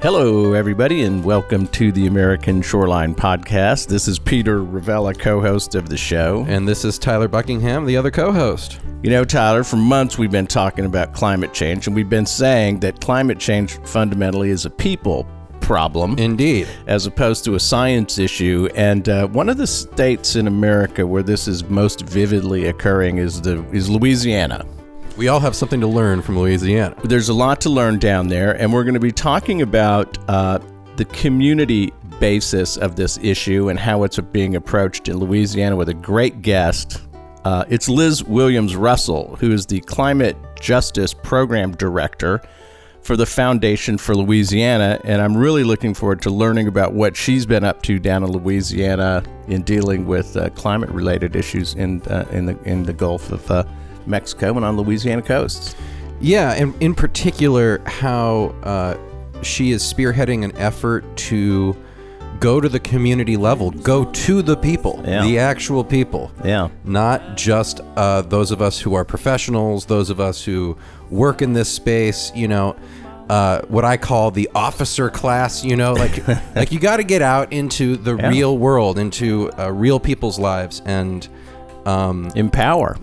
Hello, everybody, and welcome to the American Shoreline Podcast. This is Peter Ravella, co host of the show. And this is Tyler Buckingham, the other co host. You know, Tyler, for months we've been talking about climate change, and we've been saying that climate change fundamentally is a people problem. Indeed. As opposed to a science issue. And uh, one of the states in America where this is most vividly occurring is, the, is Louisiana. We all have something to learn from Louisiana. There's a lot to learn down there, and we're going to be talking about uh, the community basis of this issue and how it's being approached in Louisiana with a great guest. Uh, it's Liz Williams Russell, who is the Climate Justice Program Director for the Foundation for Louisiana, and I'm really looking forward to learning about what she's been up to down in Louisiana in dealing with uh, climate-related issues in uh, in the in the Gulf of uh, Mexico and on Louisiana coasts. Yeah, and in particular, how uh, she is spearheading an effort to go to the community level, go to the people, Yeah. the actual people. Yeah. Not just uh, those of us who are professionals, those of us who work in this space, you know. Uh, what I call the officer class, you know, like like you got to get out into the Yeah. real world, into uh, real people's lives, and um, Empower.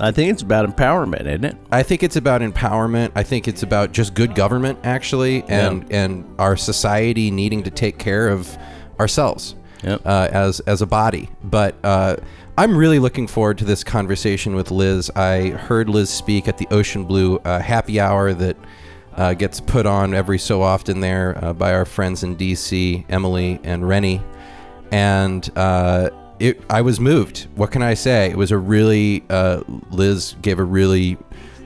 I think it's about empowerment, isn't it? I think it's about empowerment. I think it's about just good government, actually, and and our society needing to take care of ourselves Yep. uh, as as a body. But uh, I'm really looking forward to this conversation with Liz. I heard Liz speak at the Ocean Blue uh, Happy Hour that uh, gets put on every so often there uh, by our friends in DC, Emily and Rennie, and. It, I was moved. What can I say? It was a really uh, Liz gave a really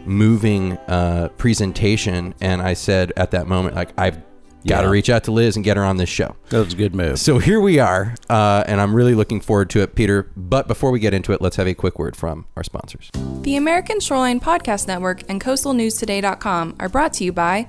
moving uh, presentation, and I said at that moment, like I've got to Yeah. reach out to Liz and get her on this show. That was a good move. So here we are, uh, and I'm really looking forward to it, Peter. But before we get into it, let's have a quick word from our sponsors. The American Shoreline Podcast Network and CoastalNewsToday.com are brought to you by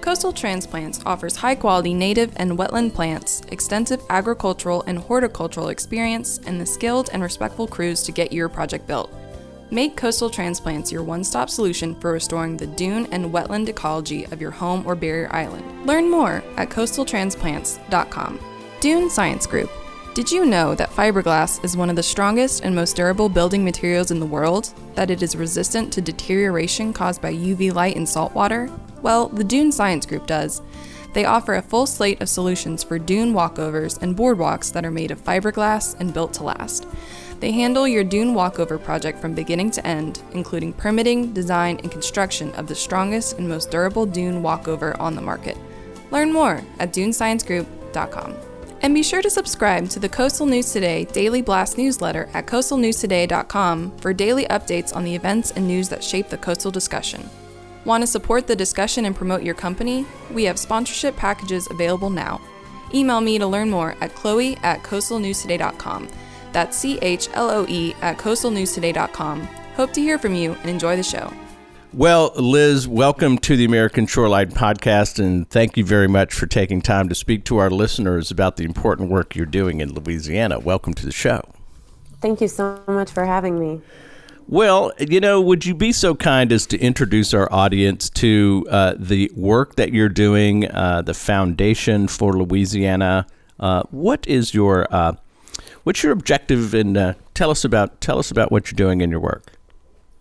Coastal Transplants offers high quality native and wetland plants, extensive agricultural and horticultural experience, and the skilled and respectful crews to get your project built. Make Coastal Transplants your one stop solution for restoring the dune and wetland ecology of your home or barrier island. Learn more at coastaltransplants.com. Dune Science Group. Did you know that fiberglass is one of the strongest and most durable building materials in the world? That it is resistant to deterioration caused by UV light and salt water? Well, the Dune Science Group does. They offer a full slate of solutions for dune walkovers and boardwalks that are made of fiberglass and built to last. They handle your dune walkover project from beginning to end, including permitting, design, and construction of the strongest and most durable dune walkover on the market. Learn more at dunesciencegroup.com. And be sure to subscribe to the Coastal News Today Daily Blast newsletter at coastalnewstoday.com for daily updates on the events and news that shape the coastal discussion. Want to support the discussion and promote your company? We have sponsorship packages available now. Email me to learn more at chloe at coastalnewstoday.com. That's C H L O E at coastalnewstoday.com. Hope to hear from you and enjoy the show. Well, Liz, welcome to the American Shoreline Podcast, and thank you very much for taking time to speak to our listeners about the important work you're doing in Louisiana. Welcome to the show. Thank you so much for having me. Well, you know, would you be so kind as to introduce our audience to uh, the work that you're doing, uh, the Foundation for Louisiana? Uh, what is your uh, what's your objective, and uh, tell us about tell us about what you're doing in your work.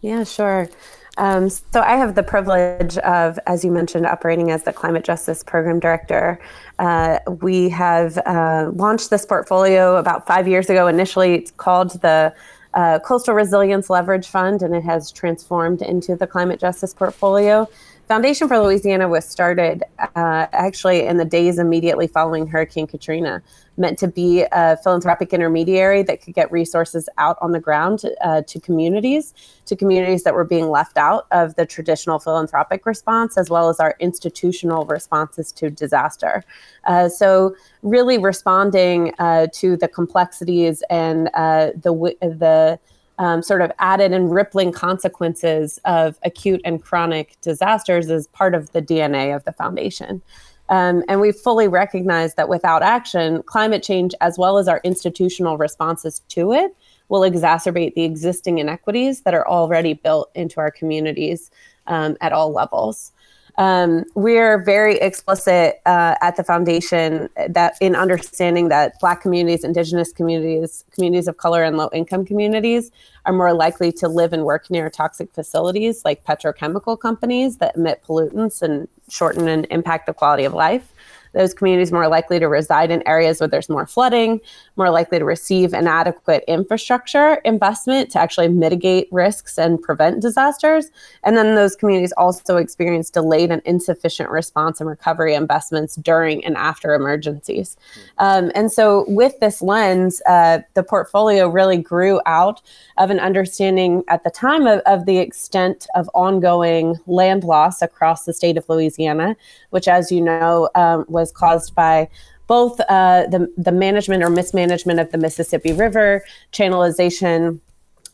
Yeah, sure. Um, so I have the privilege of, as you mentioned, operating as the Climate Justice Program Director. Uh, we have uh, launched this portfolio about five years ago. Initially, it's called the uh, Coastal Resilience Leverage Fund, and it has transformed into the Climate Justice Portfolio. Foundation for Louisiana was started uh, actually in the days immediately following Hurricane Katrina, meant to be a philanthropic intermediary that could get resources out on the ground uh, to communities, to communities that were being left out of the traditional philanthropic response, as well as our institutional responses to disaster. Uh, so, really responding uh, to the complexities and uh, the the um, sort of added and rippling consequences of acute and chronic disasters is part of the DNA of the foundation. Um, and we fully recognize that without action, climate change, as well as our institutional responses to it, will exacerbate the existing inequities that are already built into our communities um, at all levels. Um, we're very explicit uh, at the foundation that in understanding that Black communities, Indigenous communities, communities of color, and low income communities are more likely to live and work near toxic facilities like petrochemical companies that emit pollutants and shorten and impact the quality of life those communities more likely to reside in areas where there's more flooding, more likely to receive inadequate infrastructure investment to actually mitigate risks and prevent disasters. And then those communities also experience delayed and insufficient response and recovery investments during and after emergencies. Um, and so, with this lens, uh, the portfolio really grew out of an understanding at the time of, of the extent of ongoing land loss across the state of Louisiana, which, as you know, um, was caused by both uh, the, the management or mismanagement of the Mississippi River, channelization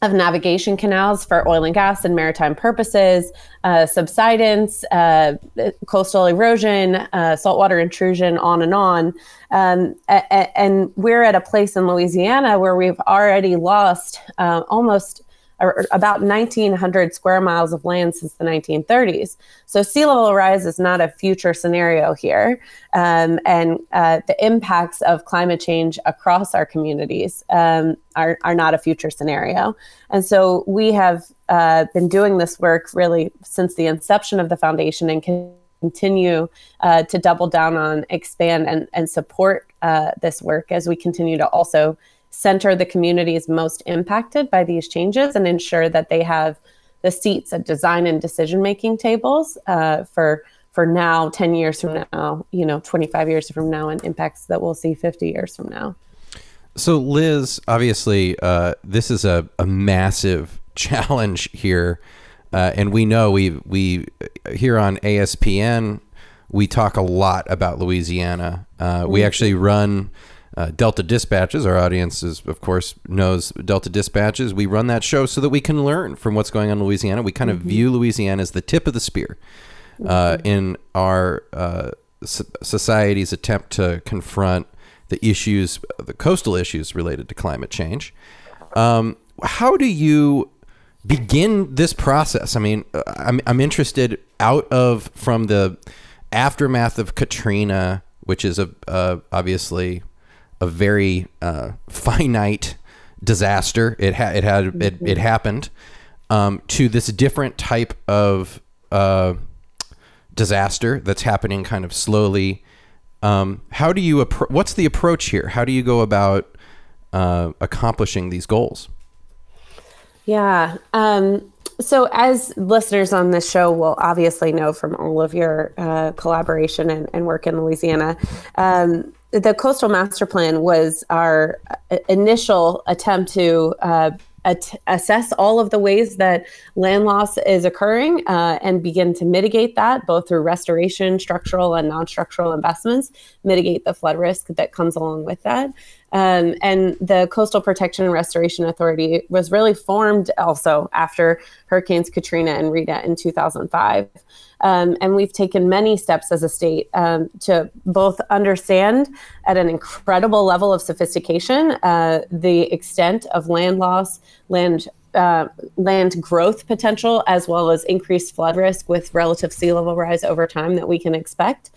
of navigation canals for oil and gas and maritime purposes, uh, subsidence, uh, coastal erosion, uh, saltwater intrusion, on and on. Um, a- and we're at a place in Louisiana where we've already lost uh, almost about 1,900 square miles of land since the 1930s. So sea level rise is not a future scenario here. Um, and uh, the impacts of climate change across our communities um, are, are not a future scenario. And so we have uh, been doing this work really since the inception of the foundation and continue uh, to double down on, expand, and, and support uh, this work as we continue to also center the communities most impacted by these changes and ensure that they have the seats at design and decision making tables uh, for for now 10 years from now you know 25 years from now and impacts that we'll see 50 years from now so liz obviously uh, this is a, a massive challenge here uh, and we know we we here on aspn we talk a lot about louisiana uh, we mm-hmm. actually run uh, Delta Dispatches. Our audience is, of course, knows Delta Dispatches. We run that show so that we can learn from what's going on in Louisiana. We kind of mm-hmm. view Louisiana as the tip of the spear uh, mm-hmm. in our uh, society's attempt to confront the issues, the coastal issues related to climate change. Um, how do you begin this process? I mean, uh, I'm, I'm interested out of from the aftermath of Katrina, which is a uh, obviously a very uh, finite disaster. It had it had it, it mm-hmm. happened um, to this different type of uh, disaster that's happening kind of slowly. Um, how do you appro- what's the approach here? How do you go about uh, accomplishing these goals? Yeah. Um, so, as listeners on this show will obviously know from all of your uh, collaboration and, and, work in Louisiana, um, the coastal master plan was our uh, initial attempt to uh, at- assess all of the ways that land loss is occurring uh, and begin to mitigate that both through restoration, structural and non-structural investments, mitigate the flood risk that comes along with that. Um, and the Coastal Protection and Restoration Authority was really formed also after Hurricanes Katrina and Rita in 2005. Um, and we've taken many steps as a state um, to both understand at an incredible level of sophistication uh, the extent of land loss, land uh, land growth potential, as well as increased flood risk with relative sea level rise over time that we can expect.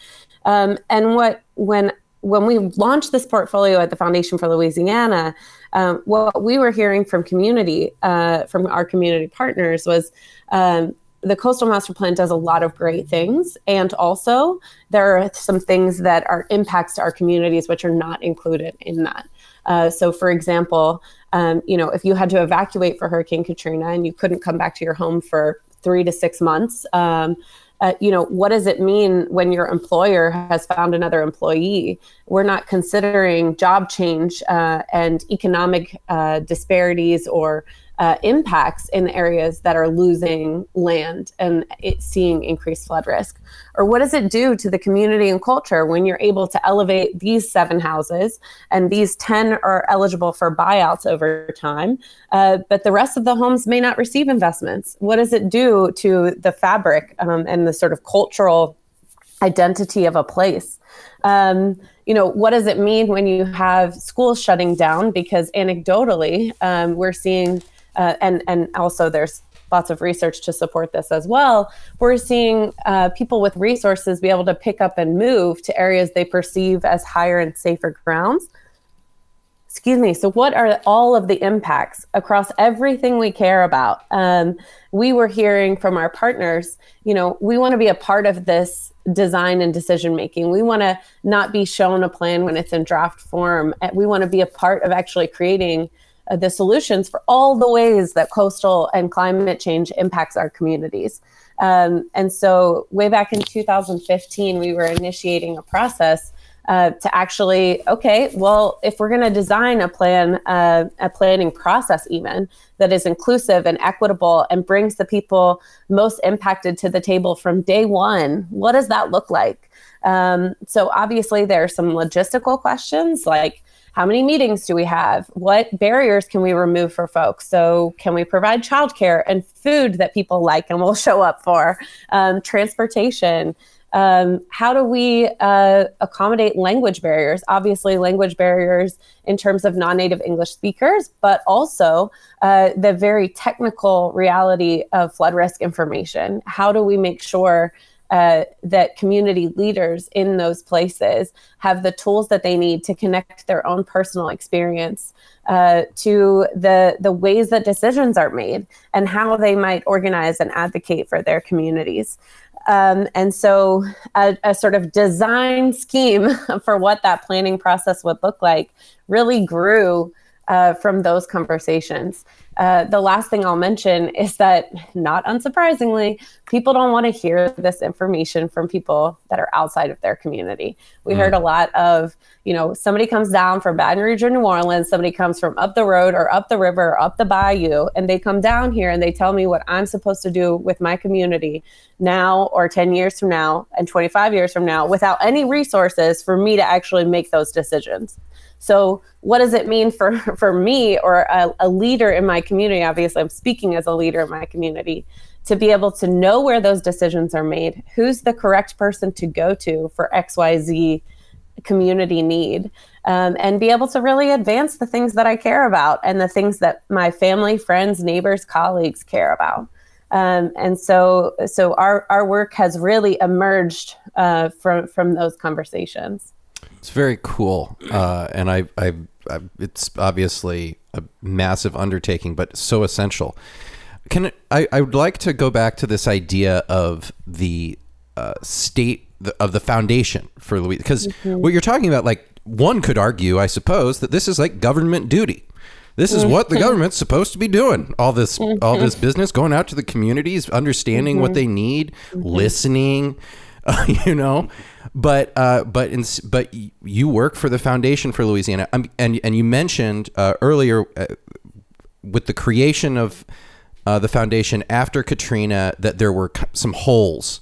Um, and what when when we launched this portfolio at the Foundation for Louisiana, um, what we were hearing from community, uh, from our community partners, was um, the coastal master plan does a lot of great things. And also there are some things that are impacts to our communities which are not included in that. Uh, so for example um, you know if you had to evacuate for hurricane katrina and you couldn't come back to your home for three to six months um, uh, you know, what does it mean when your employer has found another employee? We're not considering job change uh, and economic uh, disparities or uh, impacts in areas that are losing land and seeing increased flood risk? Or what does it do to the community and culture when you're able to elevate these seven houses and these 10 are eligible for buyouts over time, uh, but the rest of the homes may not receive investments? What does it do to the fabric um, and the sort of cultural identity of a place? Um, you know, what does it mean when you have schools shutting down? Because anecdotally, um, we're seeing uh, and and also there's lots of research to support this as well. We're seeing uh, people with resources be able to pick up and move to areas they perceive as higher and safer grounds. Excuse me. So, what are all of the impacts across everything we care about? Um, we were hearing from our partners, you know, we want to be a part of this design and decision making. We want to not be shown a plan when it's in draft form. We want to be a part of actually creating uh, the solutions for all the ways that coastal and climate change impacts our communities. Um, and so, way back in 2015, we were initiating a process uh, to actually, okay, well, if we're going to design a plan, uh, a planning process, even that is inclusive and equitable and brings the people most impacted to the table from day one, what does that look like? Um, so, obviously, there are some logistical questions like how many meetings do we have? What barriers can we remove for folks? So, can we provide childcare and food that people like and will show up for? Um, transportation. Um, how do we uh, accommodate language barriers? Obviously, language barriers in terms of non native English speakers, but also uh, the very technical reality of flood risk information. How do we make sure uh, that community leaders in those places have the tools that they need to connect their own personal experience uh, to the the ways that decisions are made and how they might organize and advocate for their communities. Um, and so, a, a, sort of design scheme for what that planning process would look like really grew uh, from those conversations. Uh, the last thing I'll mention is that, not unsurprisingly, people don't want to hear this information from people that are outside of their community. We mm. heard a lot of, you know, somebody comes down from Baton Rouge or New Orleans, somebody comes from up the road or up the river or up the bayou, and they come down here and they tell me what I'm supposed to do with my community now or 10 years from now and 25 years from now without any resources for me to actually make those decisions. So, what does it mean for for me or a, a leader in my community? Obviously, I'm speaking as a leader in my community to be able to know where those decisions are made, who's the correct person to go to for X, Y, Z community need, um, and be able to really advance the things that I care about and the things that my family, friends, neighbors, colleagues care about. Um, and so, so our our work has really emerged uh, from from those conversations. It's very cool, uh, and I, I, I, it's obviously a massive undertaking, but so essential. Can I? I would like to go back to this idea of the uh, state of the foundation for Louis, because mm-hmm. what you're talking about, like one could argue, I suppose, that this is like government duty. This is what the mm-hmm. government's supposed to be doing. All this, all mm-hmm. this business, going out to the communities, understanding mm-hmm. what they need, mm-hmm. listening, uh, you know but uh, but in, but you work for the Foundation for Louisiana, um, and and you mentioned uh, earlier uh, with the creation of uh, the foundation after Katrina that there were some holes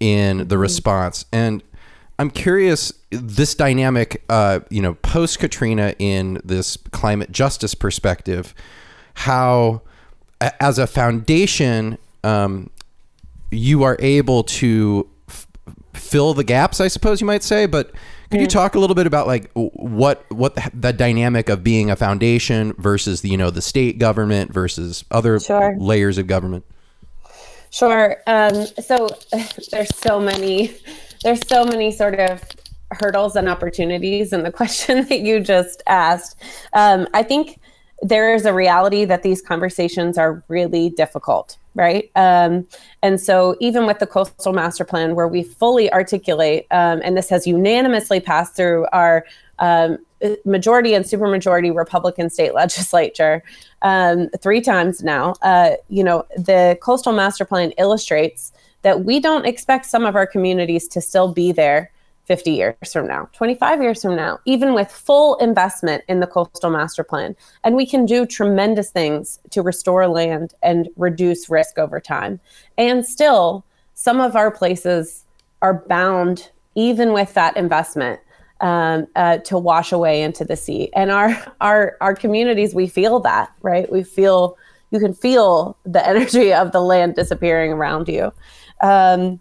in the mm-hmm. response, and I'm curious this dynamic, uh, you know, post Katrina in this climate justice perspective, how as a foundation. Um, you are able to fill the gaps, I suppose you might say. But could you talk a little bit about like what what the, the, dynamic of being a foundation versus the you know the state government versus other sure. layers of government? Sure. Um, so there's so many there's so many sort of hurdles and opportunities in the question that you just asked. Um, I think there is a reality that these conversations are really difficult right? Um, and so, even with the coastal master plan, where we fully articulate, um, and this has unanimously passed through our um, majority and supermajority Republican state legislature um, three times now, uh, you know, the coastal master plan illustrates that we don't expect some of our communities to still be there 50 years from now, 25 years from now, even with full investment in the coastal master plan. And we can do tremendous things to restore land and reduce risk over time. And still, some of our places are bound, even with that investment, um, uh, to wash away into the sea. And our our our communities, we feel that, right? We feel you can feel the energy of the land disappearing around you. Um,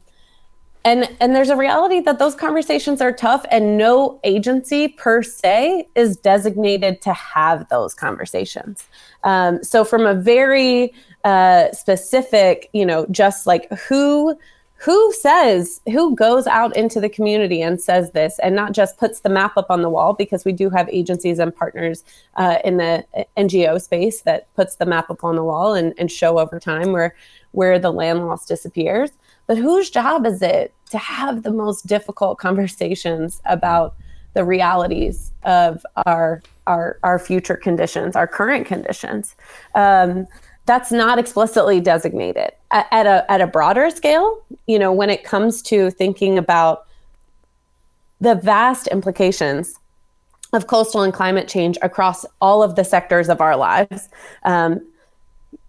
and and there's a reality that those conversations are tough and no agency per se is designated to have those conversations. Um, so from a very uh, specific you know just like who who says who goes out into the community and says this and not just puts the map up on the wall because we do have agencies and partners uh, in the ngo space that puts the map up on the wall and, and show over time where where the land loss disappears but whose job is it to have the most difficult conversations about the realities of our our our future conditions, our current conditions? Um, that's not explicitly designated at, a at a broader scale. You know, when it comes to thinking about the vast implications of coastal and climate change across all of the sectors of our lives. Um,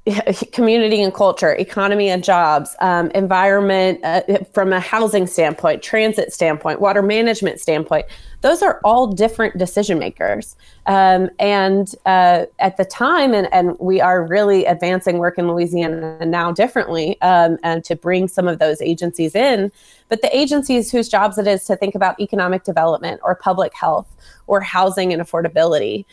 community and culture, economy and jobs, um, environment uh, from a housing standpoint, transit standpoint, water management standpoint. Those are all different decision makers. Um, and uh, at the time, and, and we are really advancing work in Louisiana now differently um, and to bring some of those agencies in. But the agencies whose jobs it is to think about economic development or public health or housing and affordability,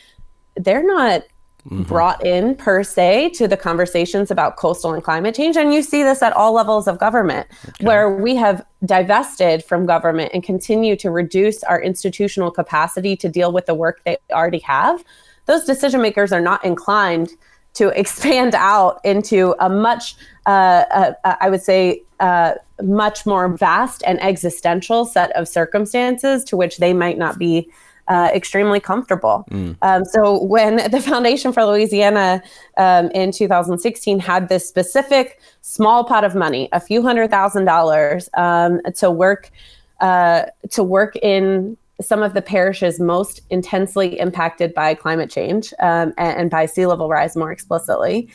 they're not mm-hmm. brought in per se to the conversations about coastal and climate change. And you see this at all levels of government, okay. where we have divested from government and continue to reduce our institutional capacity to deal with the work they already have. Those decision makers are not inclined to expand out into a much, uh, uh, uh, I would say, uh, much more vast and existential set of circumstances to which they might not be uh, extremely comfortable. Mm. Um, so when the Foundation for Louisiana um, in 2016 had this specific small pot of money, a few hundred thousand dollars, um, to work uh, to work in some of the parishes most intensely impacted by climate change um, and, and, by sea level rise more explicitly.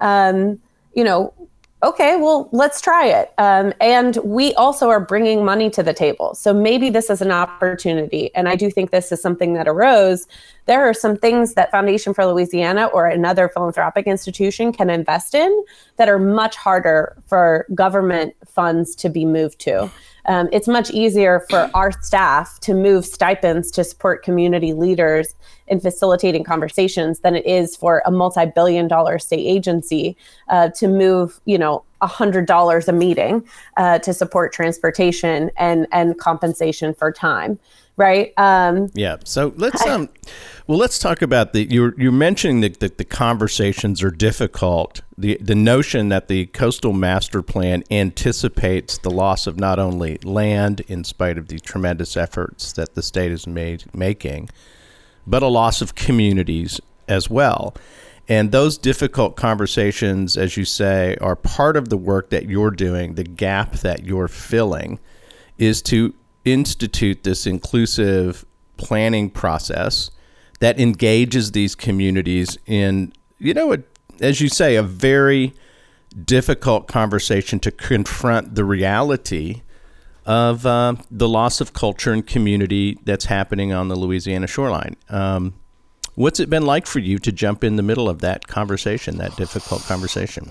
Um, you know, okay, well, let's try it. Um, and we also are bringing money to the table. So maybe this is an opportunity. And I do think this is something that arose. There are some things that Foundation for Louisiana or another philanthropic institution can invest in that are much harder for government funds to be moved to. Um, it's much easier for our staff to move stipends to support community leaders in facilitating conversations than it is for a multi-billion dollar state agency uh, to move you know $100 a meeting uh, to support transportation and and compensation for time right? Um, yeah so let's um well let's talk about the you're you're mentioning that the, the conversations are difficult. The the notion that the coastal master plan anticipates the loss of not only land in spite of the tremendous efforts that the state is made making but a loss of communities as well. And those difficult conversations, as you say, are part of the work that you're doing, the gap that you're filling is to institute this inclusive planning process that engages these communities in, you know, a, as you say, a very difficult conversation to confront the reality of uh, the loss of culture and community that's happening on the Louisiana shoreline. Um, what's it been like for you to jump in the middle of that conversation, that difficult conversation?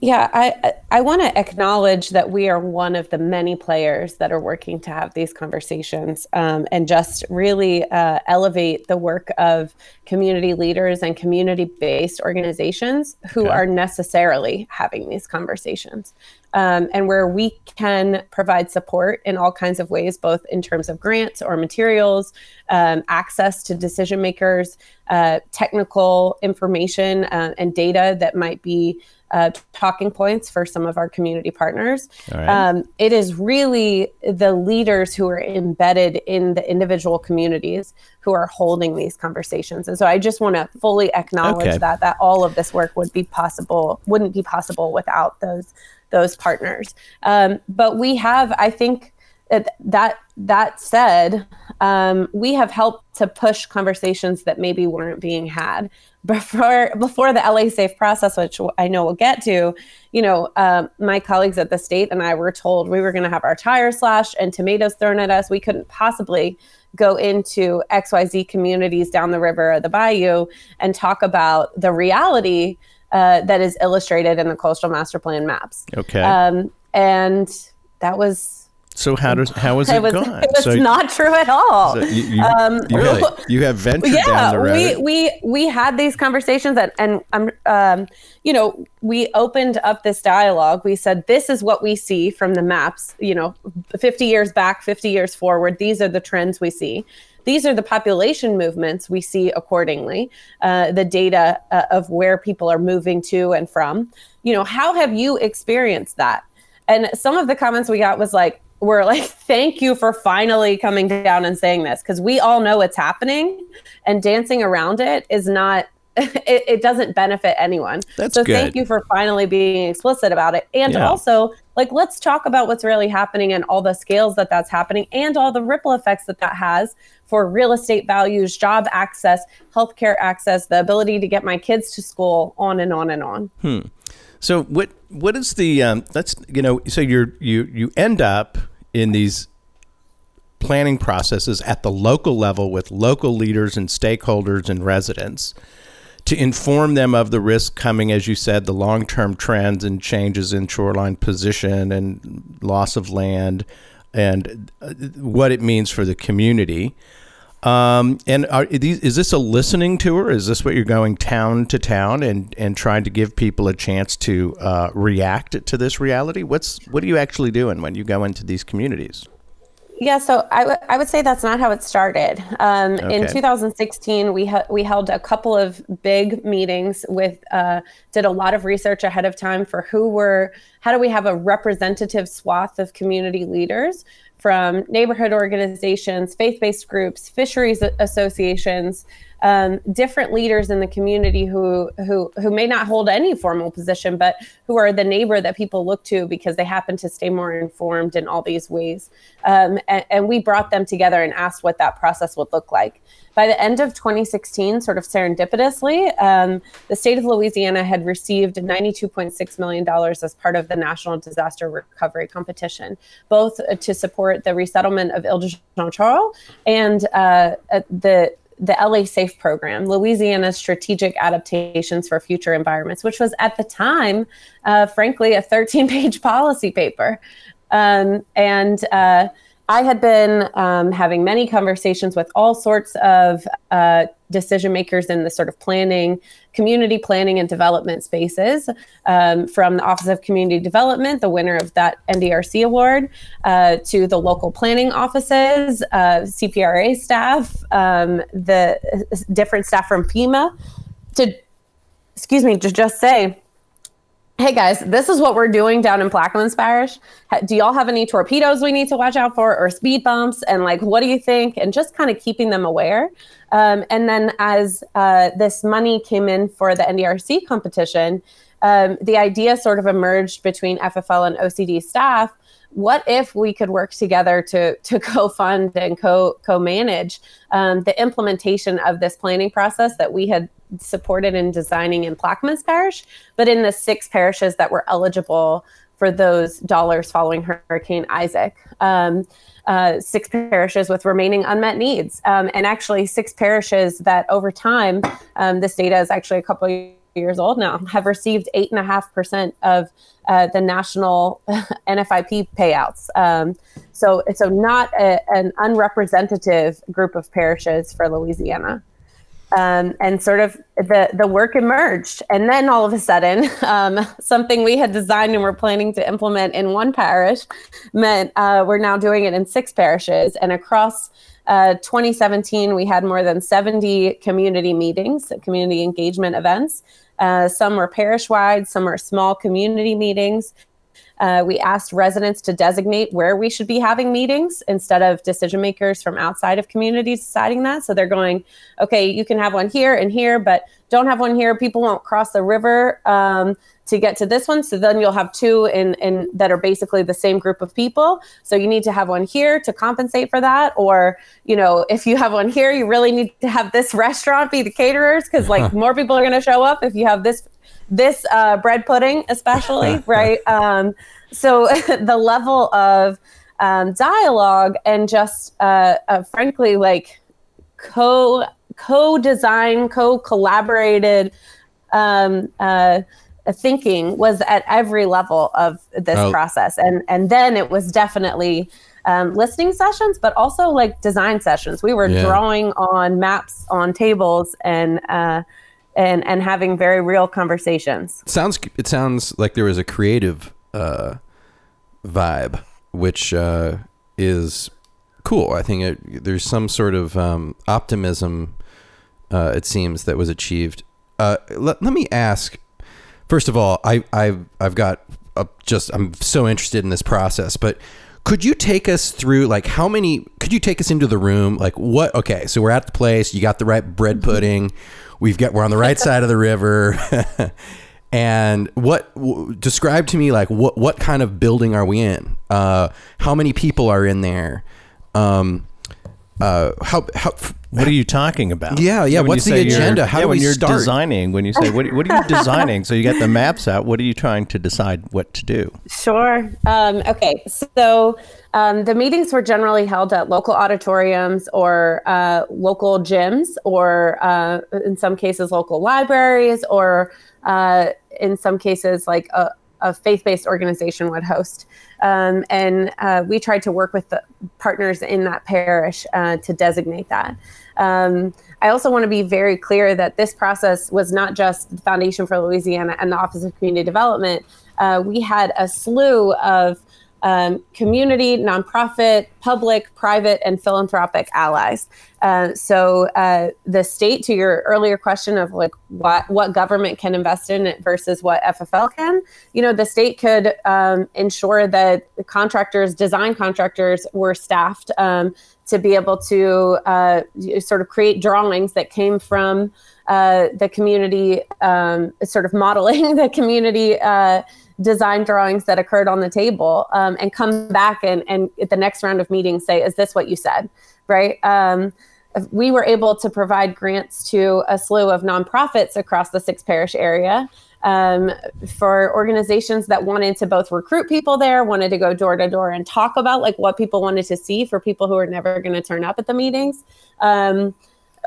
Yeah, I I want to acknowledge that we are one of the many players that are working to have these conversations um, and just really uh, elevate the work of community leaders and community-based organizations who okay. are necessarily having these conversations um, and where we can provide support in all kinds of ways, both in terms of grants or materials, um, access to decision makers, uh, technical information uh, and data that might be uh, talking points for some of our community partners. Right. Um, it is really the leaders who are embedded in the individual communities who are holding these conversations. And so I just want to fully acknowledge okay. that that all of this work would be possible, wouldn't be possible without those those partners. Um, but we have, I think, that that said, um, we have helped to push conversations that maybe weren't being had before before the LA Safe process, which I know we'll get to. You know, um, my colleagues at the state and I were told we were going to have our tires slashed and tomatoes thrown at us. We couldn't possibly go into XYZ communities down the river or the bayou and talk about the reality uh, that is illustrated in the coastal master plan maps. Okay. Um, and that was so how does how is it, it was, gone? It was so, not true at all. So you, you, um, you, really? you have ventured yeah, down the road. we we we had these conversations and and um, um, you know we opened up this dialogue. We said this is what we see from the maps. You know, 50 years back, 50 years forward. These are the trends we see. These are the population movements we see accordingly. Uh, the data uh, of where people are moving to and from. You know, how have you experienced that? And some of the comments we got was like, we're like, thank you for finally coming down and saying this because we all know it's happening and dancing around it is not. It, it doesn't benefit anyone. That's so good. thank you for finally being explicit about it, and Yeah. also like let's talk about what's really happening and all the scales that that's happening, and all the ripple effects that that has for real estate values, job access, healthcare access, the ability to get my kids to school, on and on and on. Hmm. So what what is the um, let's you know so you're you you end up in these planning processes at the local level with local leaders and stakeholders and residents to inform them of the risk coming as you said the long-term trends and changes in shoreline position and loss of land and uh, what it means for the community um, and are these, is this a listening tour? Is this what you're going town to town and, and trying to give people a chance to uh, react to this reality? What's what are you actually doing when you go into these communities? Yeah, so I, w- I would say that's not how it started. Um, In 2016, we ha- we held a couple of big meetings with, uh, did a lot of research ahead of time for who were, how do we have a representative swath of community leaders from neighborhood organizations, faith-based groups, fisheries associations, um, different leaders in the community who who who may not hold any formal position, but who are the neighbor that people look to because they happen to stay more informed in all these ways. Um, and, and we brought them together and asked what that process would look like. By the end of 2016, sort of serendipitously, um, the state of Louisiana had received $92.6 million as part of the National Disaster Recovery Competition, both to support the resettlement of Ile de Jean Charles and uh, uh, the the LA Safe program, Louisiana's strategic adaptations for future environments, which was at the time, uh, frankly, a 13 page policy paper. Um, and uh, I had been um, having many conversations with all sorts of uh, decision makers in the sort of planning, community planning and development spaces, um, from the Office of Community Development, the winner of that NDRC award, uh, to the local planning offices, uh, CPRA staff, um, the uh, different staff from FEMA, to excuse me, to just say, hey guys, this is what we're doing down in Plaquemines Parish. Do y'all have any torpedoes we need to watch out for or speed bumps? And like, what do you think? And just kind of keeping them aware. Um, and then as uh, this money came in for the NDRC competition, um, the idea sort of emerged between FFL and OCD staff. What if we could work together to to co-fund and co co-manage um, the implementation of this planning process that we had supported in designing in Plaquemines Parish, but in the six parishes that were eligible for those dollars following Hurricane Isaac. Um, uh, six parishes with remaining unmet needs, um, and actually six parishes that over time, um, this data is actually a couple years old now, have received eight and a half percent of uh, the national NFIP payouts. Um, so, so not a, an unrepresentative group of parishes for Louisiana um, and sort of the the work emerged. And then all of a sudden um, something we had designed and were planning to implement in one parish meant uh, we're now doing it in six parishes. And across uh, 2017 we had more than 70 community meetings community engagement events. Uh, some were parish wide some were small community meetings Uh, we asked residents to designate where we should be having meetings instead of decision makers from outside of communities deciding that. So they're going, okay, you can have one here and here, but don't have one here. People won't cross the river um, to get to this one. So then you'll have two in, in that are basically the same group of people. So you need to have one here to compensate for that. Or, you know, if you have one here, you really need to have this restaurant be the caterers because like more people are going to show up if you have this this uh, bread pudding, especially, right? Um, so the level of um, dialogue and just, uh, uh, frankly, like co co-design, co-collaborated um, uh, thinking was at every level of this oh. process, and and then it was definitely. Um, listening sessions, but also like design sessions. We were yeah. drawing on maps on tables and uh, and and having very real conversations. Sounds it sounds like there was a creative uh, vibe, which uh, is cool. I think it, there's some sort of um, optimism. Uh, it seems that was achieved. Uh, let, let me ask. First of all, I I've I've got a, just I'm so interested in this process, but could you take us through like how many could you take us into the room like what okay so we're at the place you got the right bread pudding We've got we're on the right side of the river. and what w- describe to me like what what kind of building are we in? Uh, how many people are in there? Um, uh, how how what are you talking about? Yeah, yeah. What's the agenda? How yeah, do when we you're start? designing? When you say what, what are you designing? so you get the maps out. What are you trying to decide what to do? Sure. Um, okay. So um, the meetings were generally held at local auditoriums or uh, local gyms, or uh, in some cases local libraries, or uh, in some cases like a, a faith-based organization would host. Um, and uh, we tried to work with the partners in that parish uh, to designate that. Um, I also want to be very clear that this process was not just the Foundation for Louisiana and the Office of Community Development. Uh, we had a slew of um, community, nonprofit, public, private, and philanthropic allies. Uh, so uh, the state, to your earlier question of like what what government can invest in it versus what FFL can, you know, the state could um, ensure that contractors, design contractors, were staffed um, to be able to uh, sort of create drawings that came from uh, the community, um, sort of modeling the community uh, design drawings that occurred on the table um, and come back and, and at the next round of meetings say, is this what you said? Right. Um, we were able to provide grants to a slew of nonprofits across the six parish area um, for organizations that wanted to both recruit people there, wanted to go door to door and talk about like what people wanted to see for people who are never going to turn up at the meetings. Um,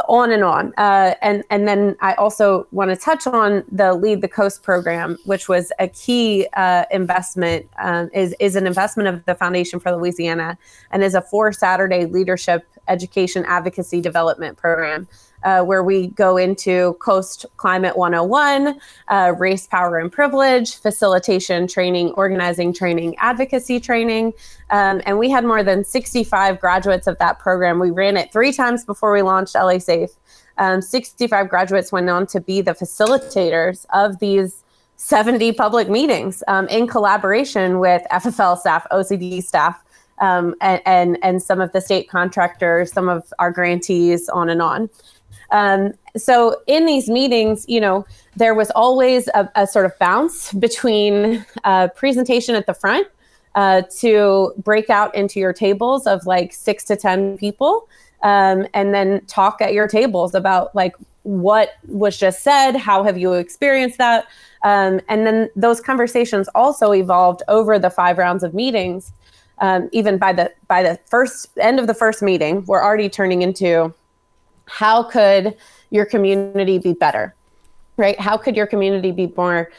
on and on. Uh, and and then I also want to touch on the Lead the Coast program, which was a key uh, investment. Um, is is an investment of the Foundation for Louisiana, and is a four Saturday leadership education advocacy development program uh, where we go into Coast Climate 101, uh, race, power, and privilege, facilitation training, organizing training, advocacy training. Um, and we had more than 65 graduates of that program. We ran it three times before we launched LA Safe. Um, 65 graduates went on to be the facilitators of these 70 public meetings um, in collaboration with FFL staff, OCD staff, um, and, and, and some of the state contractors, some of our grantees, on and on. Um, so in these meetings, you know, there was always a, a sort of bounce between uh, presentation at the front uh, to break out into your tables of like six to 10 people um, and then talk at your tables about like what was just said, how have you experienced that? Um, and then those conversations also evolved over the five rounds of meetings. Um, even by the by the first end of the first meeting, we're already turning into how could your community be better right? How could your community be more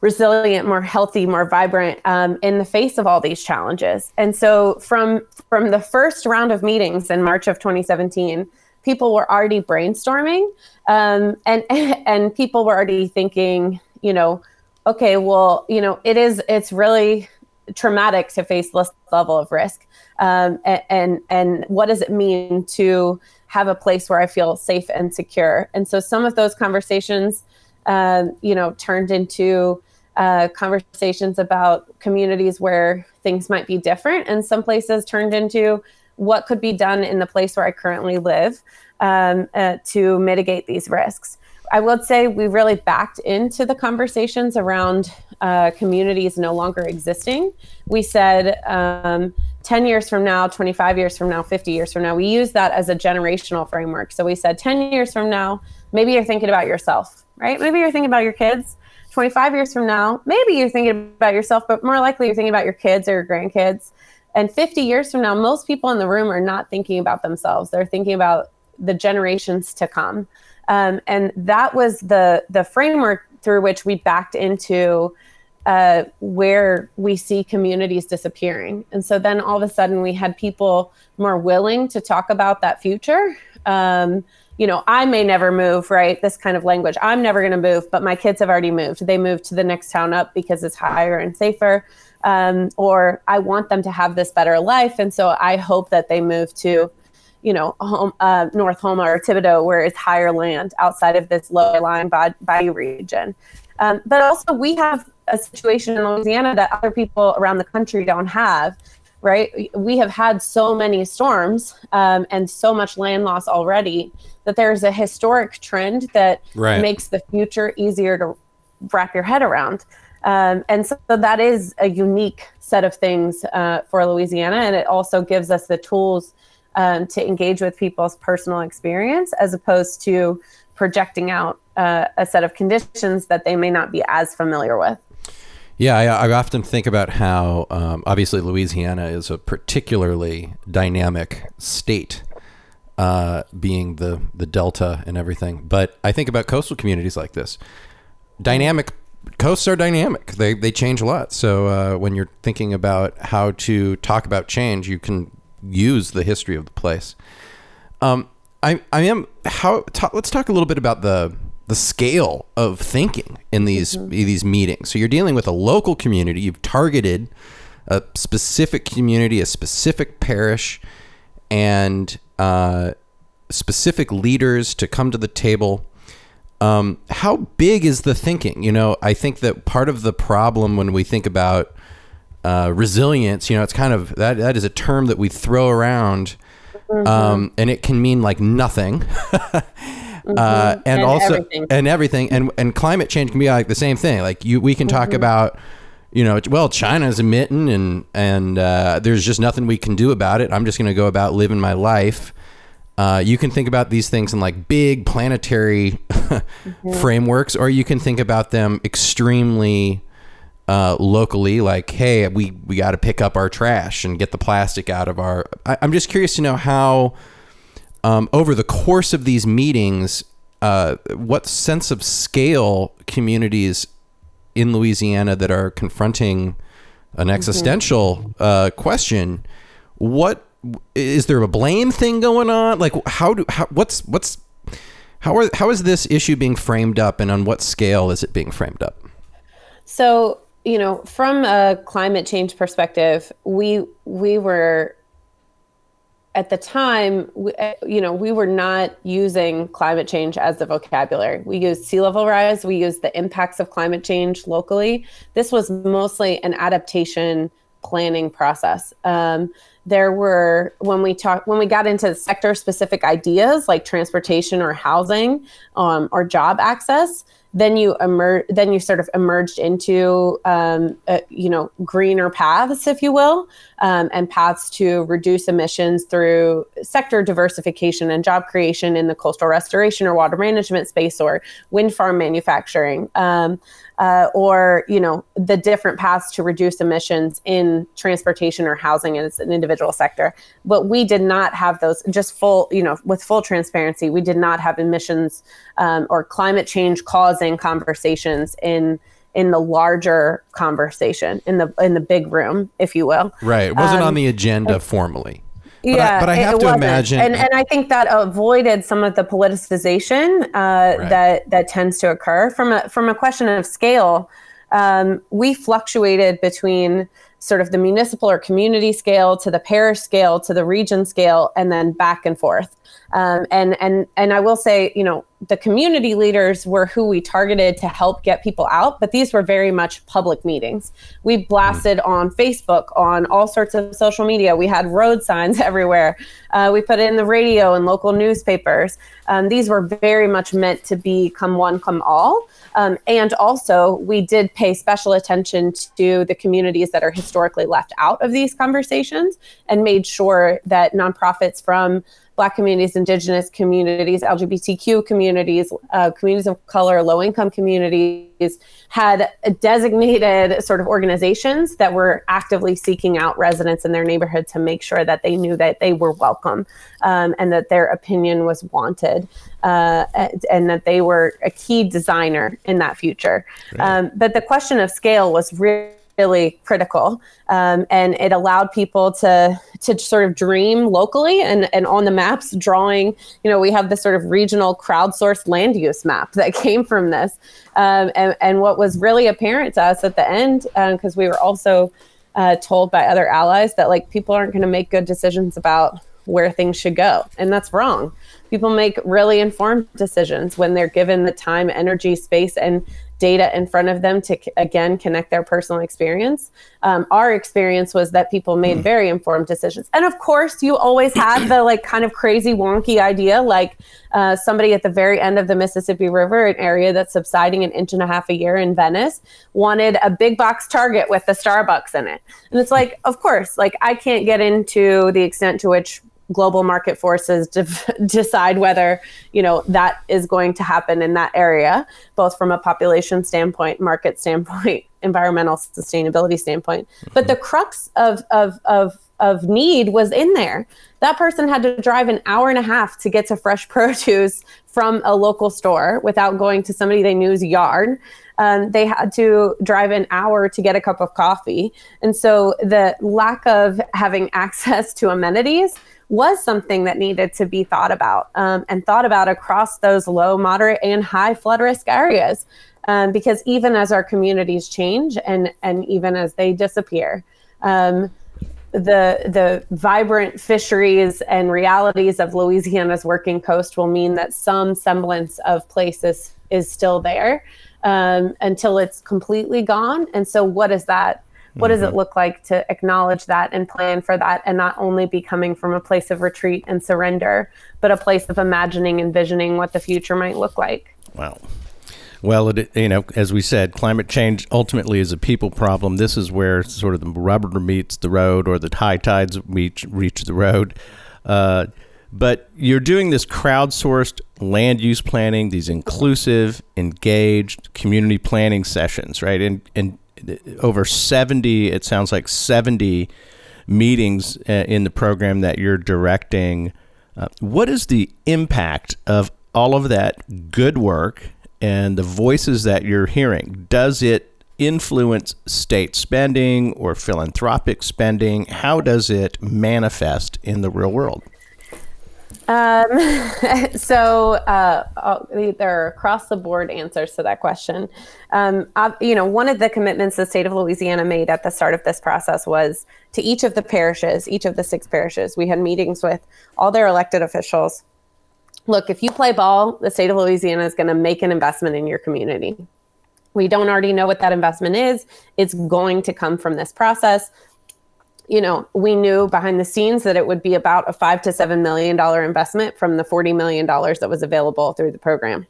resilient more healthy more vibrant um, in the face of all these challenges? And so from from the first round of meetings in march of 2017 people were already brainstorming um, and and people were already thinking you know okay well you know it is it's really traumatic to face this level of risk. Um, and, and and what does it mean to have a place where I feel safe and secure. And so some of those conversations, um, you know, turned into uh, conversations about communities where things might be different, and some places turned into what could be done in the place where I currently live um, uh, to mitigate these risks. I would say we really backed into the conversations around uh, communities no longer existing. We said um, 10 years from now, 25 years from now, 50 years from now, we use that as a generational framework. So we said 10 years from now, maybe you're thinking about yourself, right? Maybe you're thinking about your kids. 25 years from now, maybe you're thinking about yourself, but more likely you're thinking about your kids or your grandkids. And 50 years from now, most people in the room are not thinking about themselves. They're thinking about the generations to come. Um, and that was the the framework through which we backed into uh, where we see communities disappearing. And so then all of a sudden we had people more willing to talk about that future. Um, you know, I may never move, right? This kind of language. I'm never going to move, but my kids have already moved. They moved to the next town up because it's higher and safer. Um, or I want them to have this better life. And so I hope that they move to you know, home, uh, North Houma or Thibodaux, where it's higher land outside of this low lying bayou region. Um, but also, we have a situation in Louisiana that other people around the country don't have, right? We have had so many storms um, and so much land loss already that there's a historic trend that right. makes the future easier to wrap your head around. Um, and so, so, that is a unique set of things uh, for Louisiana, and it also gives us the tools um, to engage with people's personal experience as opposed to projecting out uh, a set of conditions that they may not be as familiar with. Yeah, I, I often think about how um, obviously Louisiana is a particularly dynamic state, uh, being the the delta and everything. But I think about coastal communities like this. Dynamic coasts are dynamic; they they change a lot. So uh, when you're thinking about how to talk about change, you can use the history of the place. Um, I I am how let's talk a little bit about the the scale of thinking in these mm-hmm. these meetings. So you're dealing with a local community. You've targeted a specific community, a specific parish, and uh, specific leaders to come to the table. Um, how big is the thinking? You know, I think that part of the problem when we think about uh, resilience, you know, it's kind of that that is a term that we throw around, mm-hmm. um, and it can mean like nothing. mm-hmm. uh, and, and, also everything. and everything and and climate change can be like the same thing. Like you, we can talk mm-hmm. about you know, well, China's emitting and and uh, there's just nothing we can do about it. I'm just going to go about living my life. Uh, you can think about these things in like big planetary mm-hmm. frameworks, or you can think about them extremely uh, locally, like, hey, we we got to pick up our trash and get the plastic out of our. I, am just curious to know how, um, over the course of these meetings, uh, what sense of scale communities in Louisiana that are confronting an mm-hmm. existential uh, question, what is there a blame thing going on? Like, how do how what's what's how are how is this issue being framed up, and on what scale is it being framed up? So you know, from a climate change perspective, we we were at the time, we, uh, you know, we were not using climate change as the vocabulary. We used sea level rise, we used the impacts of climate change locally. This was mostly an adaptation planning process. Um, there were when we talked when we got into sector specific ideas like transportation or housing um, or job access then you emerge then you sort of emerged into um, you know greener paths if you will um, and paths to reduce emissions through sector diversification and job creation in the coastal restoration or water management space or wind farm manufacturing. Um, uh, or you know the different paths to reduce emissions in transportation or housing as an individual sector. But we did not have those just full you know with full transparency we did not have emissions um, or climate change causing conversations in in the larger conversation in the in the big room if you will. Right. It wasn't um, on the agenda formally but yeah, I, but I have to imagine, and, and I think that avoided some of the politicization uh, right. that that tends to occur from a from a question of scale. Um, we fluctuated between sort of the municipal or community scale to the parish scale to the region scale, and then back and forth. Um, and and and I will say, you know, the community leaders were who we targeted to help get people out, but these were very much public meetings. We blasted on Facebook, on all sorts of social media. We had road signs everywhere. Uh, we put it in the radio and local newspapers. Um, these were very much meant to be come one, come all. Um, and also, we did pay special attention to the communities that are historically left out of these conversations and made sure that nonprofits from Black communities, Indigenous communities, LGBTQ communities, uh, communities of color, low income communities had designated sort of organizations that were actively seeking out residents in their neighborhood to make sure that they knew that they were welcome um, and that their opinion was wanted uh, and, and, that they were a key designer in that future. Um, but the question of scale was really really critical um, and it allowed people to to sort of dream locally and and on the maps drawing you know we have this sort of regional crowdsourced land use map that came from this um, and, and what was really apparent to us at the end because um, we were also uh, told by other allies that like people aren't going to make good decisions about where things should go and that's wrong. People make really informed decisions when they're given the time energy space and data in front of them to again connect their personal experience. Um, our experience was that people made hmm. very informed decisions, and of course, you always have the like kind of crazy wonky idea, like uh, somebody at the very end of the Mississippi River, an area that's subsiding an inch and a half a year in Venice, wanted a big box Target with the Starbucks in it, and it's like, of course, like I can't get into the extent to which global market forces to decide whether you know that is going to happen in that area both from a population standpoint market standpoint environmental sustainability standpoint. Mm-hmm. but the crux of of of of need was in there. That person had to drive an hour and a half to get to fresh produce from a local store without going to somebody they knew's yard. Um, they had to drive an hour to get a cup of coffee. And so the lack of having access to amenities was something that needed to be thought about um, and thought about across those low, moderate, and high flood risk areas. Um, because even as our communities change and, and even as they disappear, um, the the vibrant fisheries and realities of Louisiana's working coast will mean that some semblance of places is still there um, until it's completely gone. And so, what does that what does it mm-hmm. look like to acknowledge that and plan for that and not only be coming from a place of retreat and surrender, but a place of imagining and visioning what the future might look like? Wow. Well, it, you know, as we said, climate change ultimately is a people problem. This is where sort of the rubber meets the road, or the high tides reach reach the road. Uh, but you're doing this crowdsourced land use planning, these inclusive, engaged community planning sessions, right? And and over 70, it sounds like 70 meetings uh, in the program that you're directing. Uh, what is the impact of all of that good work and the voices that you're hearing? Does it influence state spending or philanthropic spending? How does it manifest in the real world? Um, so uh, there are across the board answers to that question. Um, you know, one of the commitments the state of Louisiana made at the start of this process was to each of the parishes, each of the six parishes. We had meetings with all their elected officials. Look, if you play ball, the state of Louisiana is going to make an investment in your community. We don't already know what that investment is. It's going to come from this process you know, we knew behind the scenes that it would be about a five to seven million dollar investment from the forty million dollars that was available through the program.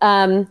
Um,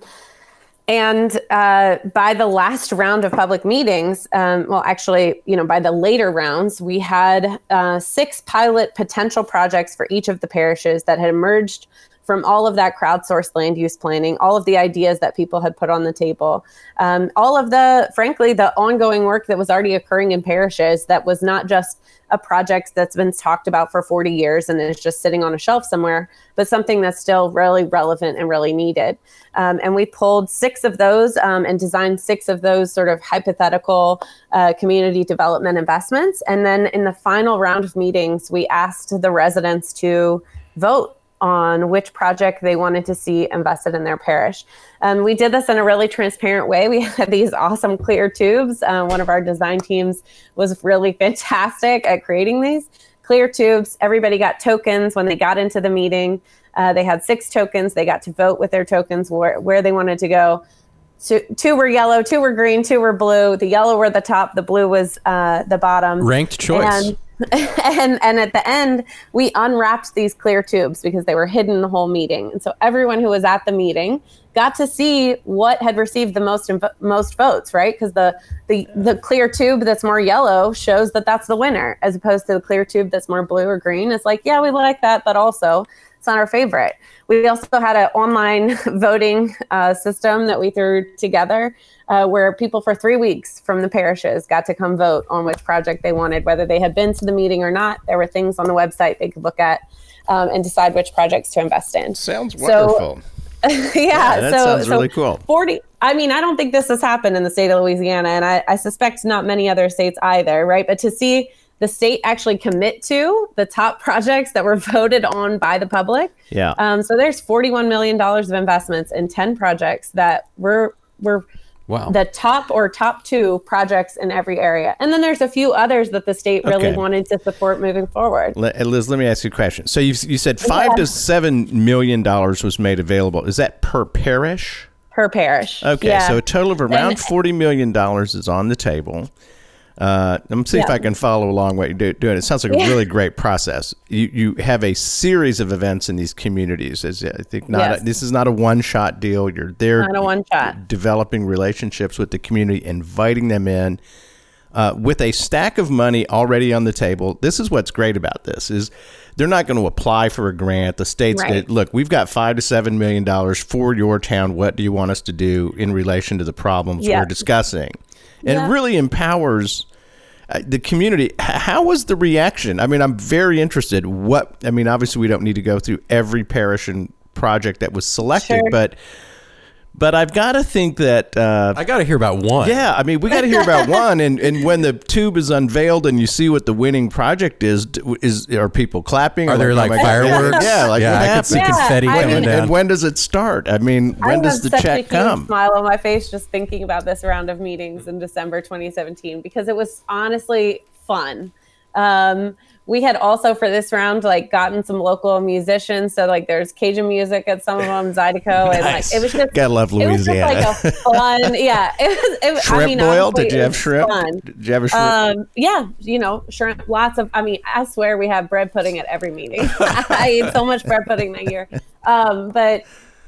and uh, by the last round of public meetings, um, well, actually, you know, by the later rounds, we had uh, six pilot potential projects for each of the parishes that had emerged from all of that crowdsourced land use planning, all of the ideas that people had put on the table, um, all of the, frankly, the ongoing work that was already occurring in parishes that was not just a project that's been talked about for 40 years and is just sitting on a shelf somewhere, but something that's still really relevant and really needed. Um, and we pulled six of those um, and designed six of those sort of hypothetical uh, community development investments. And then in the final round of meetings, we asked the residents to vote on which project they wanted to see invested in their parish. Um, we did this in a really transparent way. We had these awesome clear tubes. Uh, one of our design teams was really fantastic at creating these clear tubes. Everybody got tokens when they got into the meeting. Uh, they had six tokens. They got to vote with their tokens where, where they wanted to go. So two were yellow, two were green, two were blue. The yellow were the top, the blue was uh, the bottom. Ranked choice. And, and and at the end, we unwrapped these clear tubes because they were hidden the whole meeting. And so everyone who was at the meeting got to see what had received the most inv- most votes, right? Because the the the clear tube that's more yellow shows that that's the winner, as opposed to the clear tube that's more blue or green. It's like, yeah, we like that, but also it's not our favorite. We also had an online voting uh, system that we threw together uh, where people for three weeks from the parishes got to come vote on which project they wanted, whether they had been to the meeting or not. There were things on the website they could look at um, and decide which projects to invest in. Sounds wonderful. So, yeah, yeah, that so, sounds so really cool. 40, I mean, I don't think this has happened in the state of Louisiana, and I, I suspect not many other states either, right? But to see the state actually commit to the top projects that were voted on by the public. Yeah. Um, so there's $41 million of investments in 10 projects that were, were Wow. the top or top two projects in every area. And then there's a few others that the state really Okay. wanted to support moving forward. Uh, Liz, let me ask you a question. So you you said five Yeah. to seven million dollars was made available. Is that per parish? Per parish. Okay, Yeah. so a total of around And- forty million dollars is on the table. Uh, let me see if I can follow along what you're do- doing. It sounds like a really great process. You you have a series of events in these communities. As I think not Yes. a, this is not a one shot deal. You're there Not a one shot. developing relationships with the community, inviting them in uh, with a stack of money already on the table. This is what's great about this is they're not going to apply for a grant. The state's Right. gonna, look. We've got five to seven million dollars for your town. What do you want us to do in relation to the problems Yeah. we're discussing? And Yeah. it really empowers uh, the community. How was the reaction? I mean, I'm very interested. What I mean, obviously, we don't need to go through every parish and project that was selected, Sure. but but I've got to think that. Uh, I got to hear about one. yeah, I mean, we got to hear about one, and, and when the tube is unveiled and you see what the winning project is, is are people clapping? Are there like my God. fireworks? Yeah, like yeah, what I could see happened? Yeah, confetti I mean- And, down. and when does it start? I mean, I when does have the such a check huge come? smile on my face just thinking about this round of meetings in December 2017 because it was honestly fun. Um, we had also for this round like gotten some local musicians, so like there's Cajun music at some of them, Zydeco, and like it was just Gotta love it was just like a fun, yeah. It was. It, shrimp I mean, boil? honestly, Did you have shrimp? Fun. Did you have a shrimp? Um, yeah, you know, shrimp, lots of, I mean, I swear we have bread pudding at every meeting. I ate so much bread pudding that year. Um, but,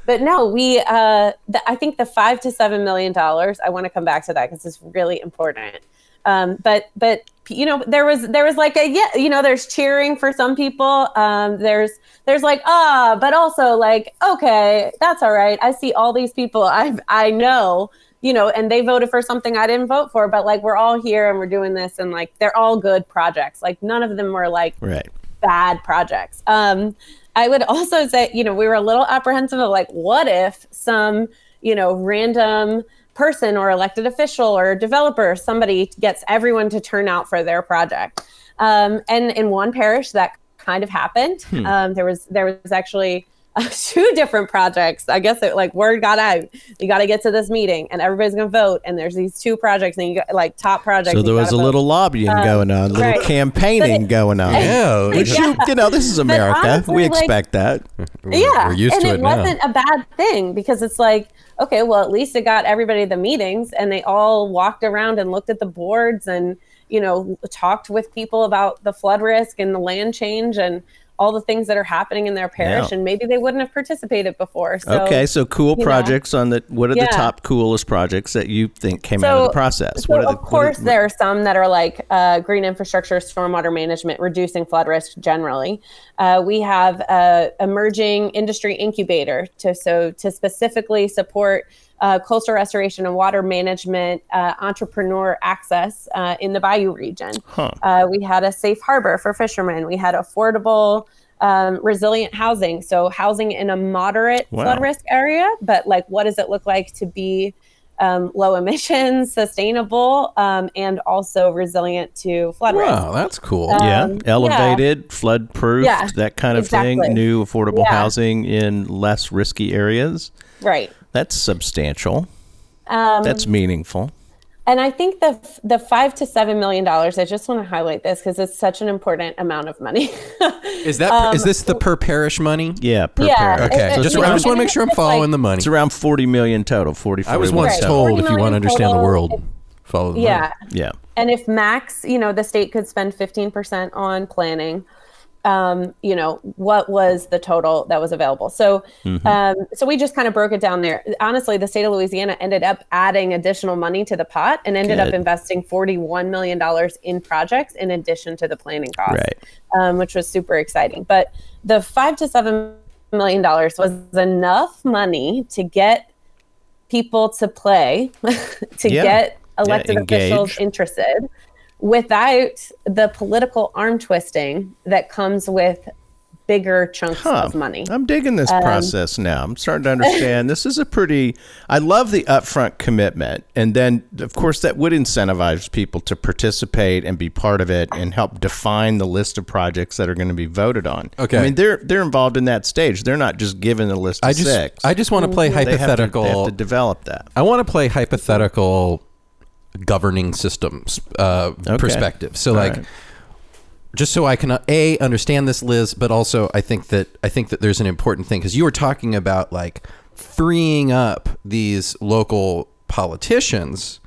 but no, we, uh, the, I think the five to seven million dollars, I want to come back to that because it's really important. Um, but, but, you know, there was, there was like a, yeah, you know, there's cheering for some people. Um, there's, there's like, ah, but also like, okay, that's all right. I see all these people I, I know you know, and they voted for something I didn't vote for, but like we're all here and we're doing this and like they're all good projects. Like none of them were like right. bad projects. Um, I would also say, you know, we were a little apprehensive of like, what if some, you know, random person or elected official or developer, somebody gets everyone to turn out for their project. Um, and in one parish, that kind of happened. Um, there was there was actually two different projects. I guess it like word got out. You got to get to this meeting, and everybody's gonna vote. And there's these two projects, and you got like top projects. So there was a vote. little lobbying um, going on, a little right. campaigning it- going on. Yeah, Which Yeah. you, you know, this is America. honestly, we like- expect that. yeah we're used and to it, it now. wasn't a bad thing because it's like okay well at least it got everybody the meetings and they all walked around and looked at the boards and you know talked with people about the flood risk and the land change and all the things that are happening in their parish Yeah. and maybe they wouldn't have participated before so okay, so cool you know, projects on the. What are the top coolest projects that you think came out of the process? So what are the, of course, are- there are some that are like uh, green infrastructure, stormwater management, reducing flood risk generally. Uh, we have a emerging industry incubator to so to specifically support uh, coastal restoration and water management, uh, entrepreneur access uh, in the Bayou region. Huh. Uh, we had a safe harbor for fishermen. We had affordable. Um, resilient housing, so housing in a moderate Wow. flood risk area, but like, what does it look like to be um, low emissions, sustainable, um, and also resilient to flood Wow, risk. that's cool. yeah, um, elevated, flood proof, Yeah, that kind of exactly. thing. New affordable Yeah. housing in less risky areas. Right. That's substantial. Um, That's meaningful. And I think the the five to seven million dollars. I just want to highlight this because it's such an important amount of money. Is that is this the per parish money? Yeah, per Yeah, parent. Okay, it- just you I just want to make sure I'm it's like- following the money. It's around 40 million total, 40, I was once Right. told if you want to million understand the world, it- follow the yeah. money. Yeah. And if max, you know, the state could spend 15% on planning, um, you know, what was the total that was available? So, um, so we just kind of broke it down there. Honestly, the state of Louisiana ended up adding additional money to the pot and ended up investing $41 million in projects in addition to the planning costs, Right. um, which was super exciting. But the five to seven million dollars was enough money to get people to play, to Yeah. get elected engage. officials interested without the political arm twisting that comes with bigger chunks Huh. of money. I'm digging this Um, process now. I'm starting to understand. this is a pretty. I love the upfront commitment, and then of course that would incentivize people to participate and be part of it and help define the list of projects that are going to be voted on. Okay. I mean they're they're involved in that stage. They're not just given a list of I just six. I just want to play they have, to, hypothetical. they have to develop that. I want to play hypothetical governing systems uh, perspective. So, All like, right. just so I can uh, a understand this, Liz, but also I think that I think that there's an important thing because you were talking about like freeing up these local politicians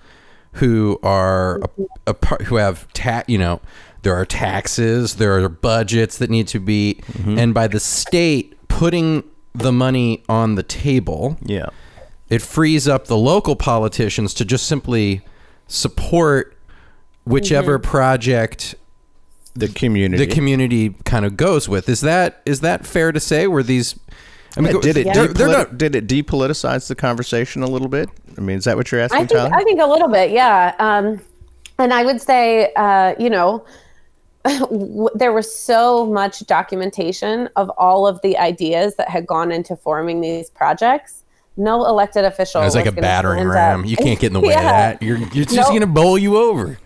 who are a, a, who have ta- you know there are taxes there are budgets that need to be and by the state putting the money on the table Yeah. it frees up the local politicians to just simply support whichever project The community. the community kind of goes with. Is that is that fair to say? Were these? I Yeah, did it They're, they're not. did it depoliticize the conversation a little bit? I mean, is that what you're asking, I think Tyler? I think a little bit, yeah. Um, and I would say, uh, you know, w- there was so much documentation of all of the ideas that had gone into forming these projects. No elected official. It was like a battering ram. up- You can't get in the way of that. You're, you're just No. going to bowl you over.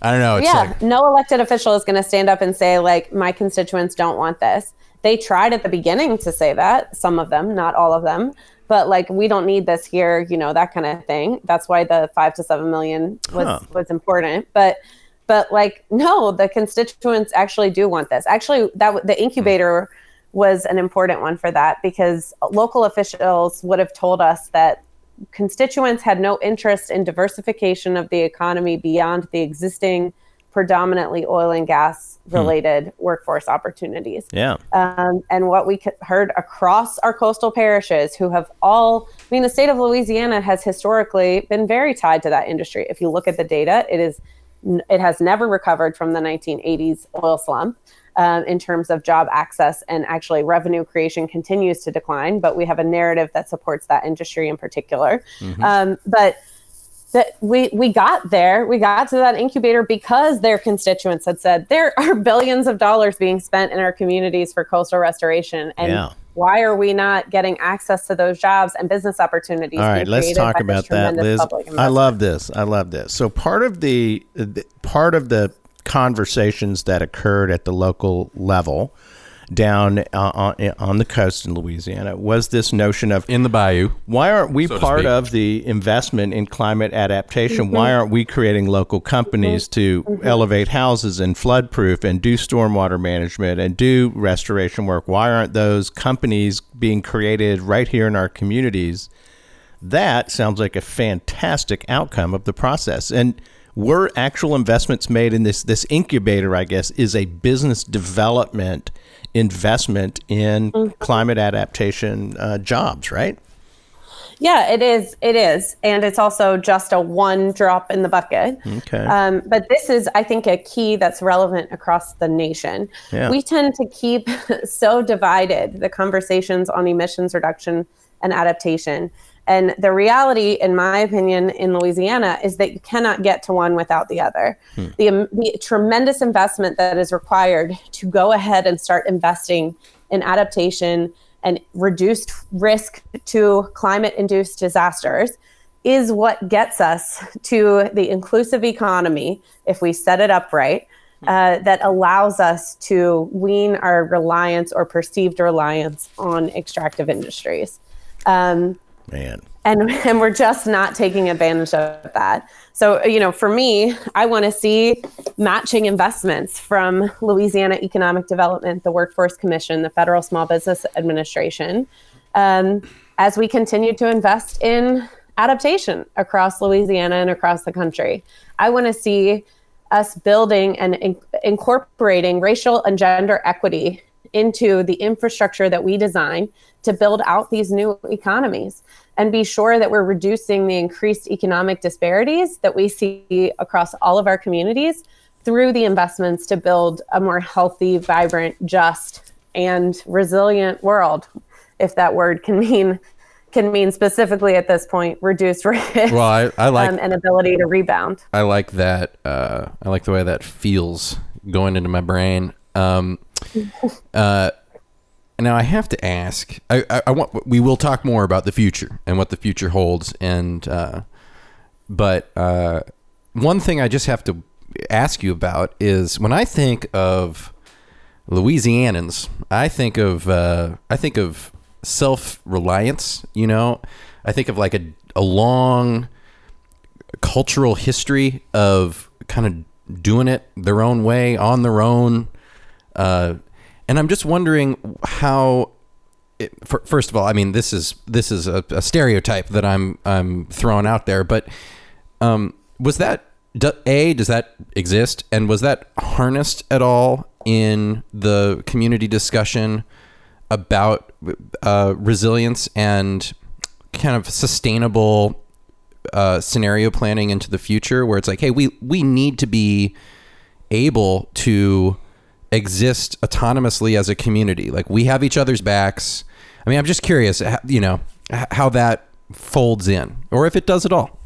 I don't know. It's yeah, like no elected official is going to stand up and say like my constituents don't want this. They tried at the beginning to say that, some of them, not all of them, but like we don't need this here, you know, that kind of thing. That's why the 5 to 7 million was Huh. was important, but but like no, the constituents actually do want this. Actually, that the hmm. incubator was an important one for that because local officials would have told us that constituents had no interest in diversification of the economy beyond the existing predominantly oil and gas related workforce opportunities. yeah. Um, and what we heard across our coastal parishes who have all, I mean, the state of Louisiana has historically been very tied to that industry. If you look at the data, it is, it has never recovered from the 1980s oil slump. Um, in terms of job access and actually revenue creation continues to decline, but we have a narrative that supports that industry in particular. Um, but that we we got there we got to that incubator because their constituents had said there are billions of dollars being spent in our communities for coastal restoration and Yeah. why are we not getting access to those jobs and business opportunities All right, let's talk about that, Liz. I love this. I love this. So part of the, the part of the conversations that occurred at the local level down uh, on, on the coast in Louisiana was this notion of in the bayou. why aren't we So part of the investment in climate adaptation? Why Mm-hmm. aren't we creating local companies to elevate houses and flood proof and do stormwater management and do restoration work? Why aren't those companies being created right here in our communities? That sounds like a fantastic outcome of the process. And were actual investments made in this this incubator, I guess, is a business development investment in climate adaptation uh, jobs, right? Yeah, it is. It is. And it's also just a one drop in the bucket. Okay. Um, but this is, I think, a key that's relevant across the nation. Yeah. We tend to keep so divided the conversations on emissions reduction and adaptation. And the reality, in my opinion, in Louisiana is that you cannot get to one without the other. The, um, the tremendous investment that is required to go ahead and start investing in adaptation and reduced risk to climate induced disasters is what gets us to the inclusive economy if we set it up right. Uh, that allows us to wean our reliance or perceived reliance on extractive industries. Um, Man. and and we're just not taking advantage of that. So, you know, for me, I want to see matching investments from Louisiana Economic Development, the Workforce Commission, the Federal Small Business Administration, um, as we continue to invest in adaptation across Louisiana and across the country. I want to see us building and in- incorporating racial and gender equity into the infrastructure that we design to build out these new economies and be sure that we're reducing the increased economic disparities that we see across all of our communities through the investments to build a more healthy, vibrant, just, and resilient world, if that word can mean can mean specifically at this point reduced risk Well, I, I like um, and ability to rebound. I like that. Uh, I like the way that feels going into my brain. Um, uh, now I have to ask. I, I, I want. We will talk more about the future and what the future holds. And uh, but uh, one thing I just have to ask you about is when I think of Louisianans, I think of uh, I think of self reliance. You know, I think of like a a long cultural history of kind of doing it their own way on their own. Uh, and I'm just wondering how. It, for, first of all, I mean this is this is a, a stereotype that I'm I'm throwing out there, but um, was that a does that exist, and was that harnessed at all in the community discussion about uh, resilience and kind of sustainable uh, scenario planning into the future, where it's like, hey, we we need to be able to exist autonomously as a community. Like we have each other's backs. I mean, I'm just curious, you know, how that folds in, or if it does at all.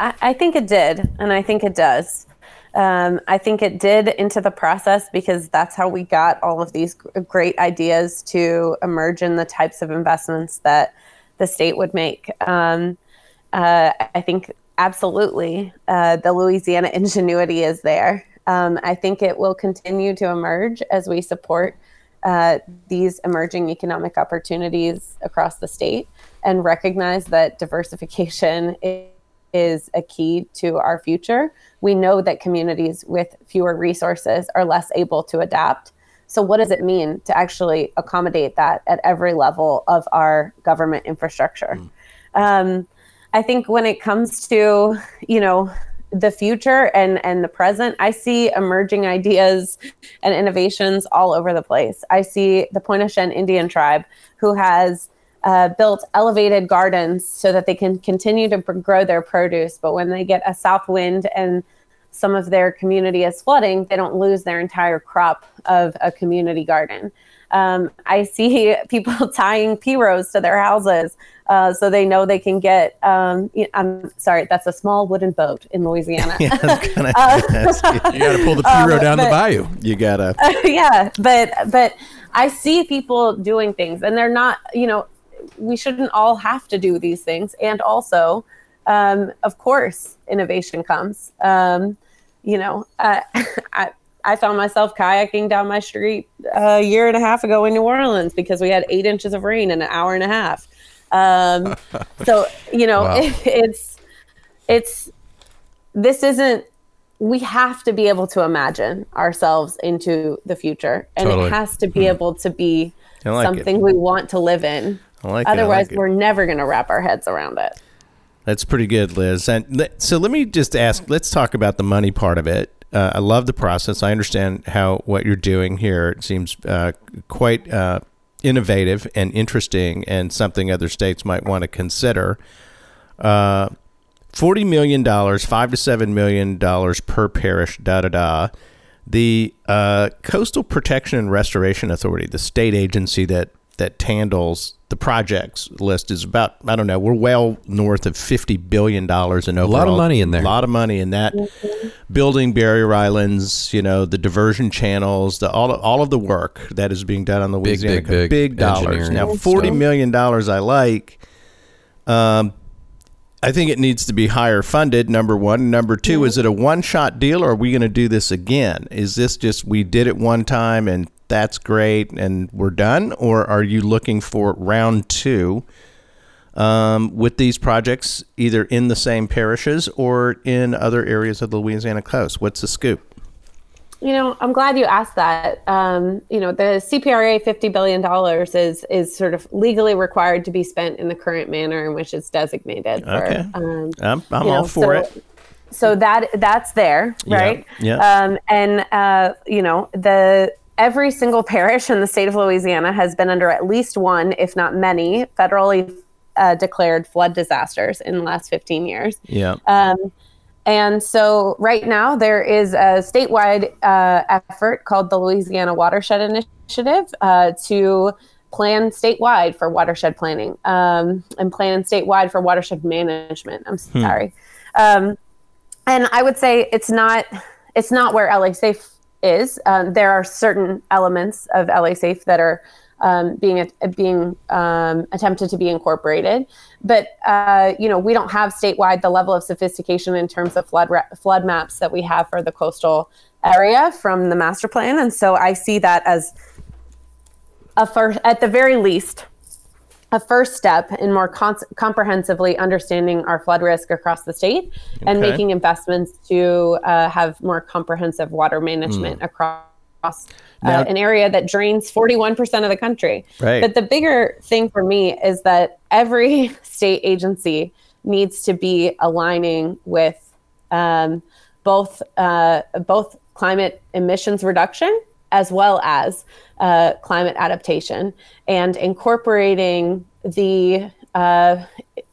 I, I think it did, and I think it does. Um, I think it did into the process because that's how we got all of these great ideas to emerge in the types of investments that the state would make. Um, uh, I think absolutely uh, the Louisiana ingenuity is there. Um, I think it will continue to emerge as we support uh, these emerging economic opportunities across the state and recognize that diversification is a key to our future. We know that communities with fewer resources are less able to adapt. So, what does it mean to actually accommodate that at every level of our government infrastructure? Mm. Um, I think when it comes to, you know, the future and and the present i see emerging ideas and innovations all over the place. I see the pointe-au-tremble indian tribe who has uh, built elevated gardens so that they can continue to grow their produce but when they get a south wind and some of their community is flooding they don't lose their entire crop of a community garden um, i see people tying pirogues to their houses uh, so they know they can get. Um, I'm sorry, that's a small wooden boat in Louisiana. yeah, uh, you got to pull the pirogue um, down but, the bayou. You gotta. Uh, yeah, but but I see people doing things, and they're not. You know, we shouldn't all have to do these things, and also, um, of course, innovation comes. Um, you know, uh, I. I found myself kayaking down my street a year and a half ago in New Orleans because we had eight inches of rain in an hour and a half. Um, so you know, wow. it, it's it's this isn't. We have to be able to imagine ourselves into the future, and totally. it has to be hmm. able to be like something it. we want to live in. Like Otherwise, like we're never going to wrap our heads around it. That's pretty good, Liz. And so let me just ask. Let's talk about the money part of it. Uh, I love the process. I understand how what you're doing here. It seems uh, quite uh, innovative and interesting and something other states might want to consider. Uh, $40 million, 5 to $7 million per parish, da da da. The uh, Coastal Protection and Restoration Authority, the state agency that that handles the projects list is about I don't know we're well north of fifty billion dollars in overall. A lot of money in there. A lot of money in that. Mm-hmm. Building barrier islands, you know, the diversion channels, the all all of the work that is being done on the Louisiana big, big, big, dollars. Now forty million dollars I like. Um, I think it needs to be higher funded. Number one. Number 2 mm-hmm. is it a one shot deal, or are we going to do this again? Is this just we did it one time and that's great and we're done? Or are you looking for round two um, with these projects, either in the same parishes or in other areas of the Louisiana coast? What's the scoop? You know, I'm glad you asked that. Um, you know, the CPRA $50 billion is is sort of legally required to be spent in the current manner in which it's designated. For, Okay. um, I'm, I'm you know, all for so- it. so that that's there Yeah, right yeah. um, and uh, you know the every single parish in the state of louisiana has been under at least one if not many federally uh, declared flood disasters in the last 15 years Yeah. um, and so right now there is a statewide uh, effort called the Louisiana Watershed Initiative uh, to plan statewide for watershed planning um, and plan statewide for watershed management. I'm sorry. Um, and I would say it's not it's not where LA Safe is. Um, there are certain elements of LA Safe that are um, being being um, attempted to be incorporated, but uh, you know we don't have statewide the level of sophistication in terms of flood ra- flood maps that we have for the coastal area from the master plan, and so I see that as a first, at the very least, a first step in more cons- comprehensively understanding our flood risk across the state and making investments to uh, have more comprehensive water management across uh, Now- an area that drains 41% of the country. Right. But the bigger thing for me is that every state agency needs to be aligning with um, both uh, both climate emissions reduction as well as uh, climate adaptation and incorporating the uh,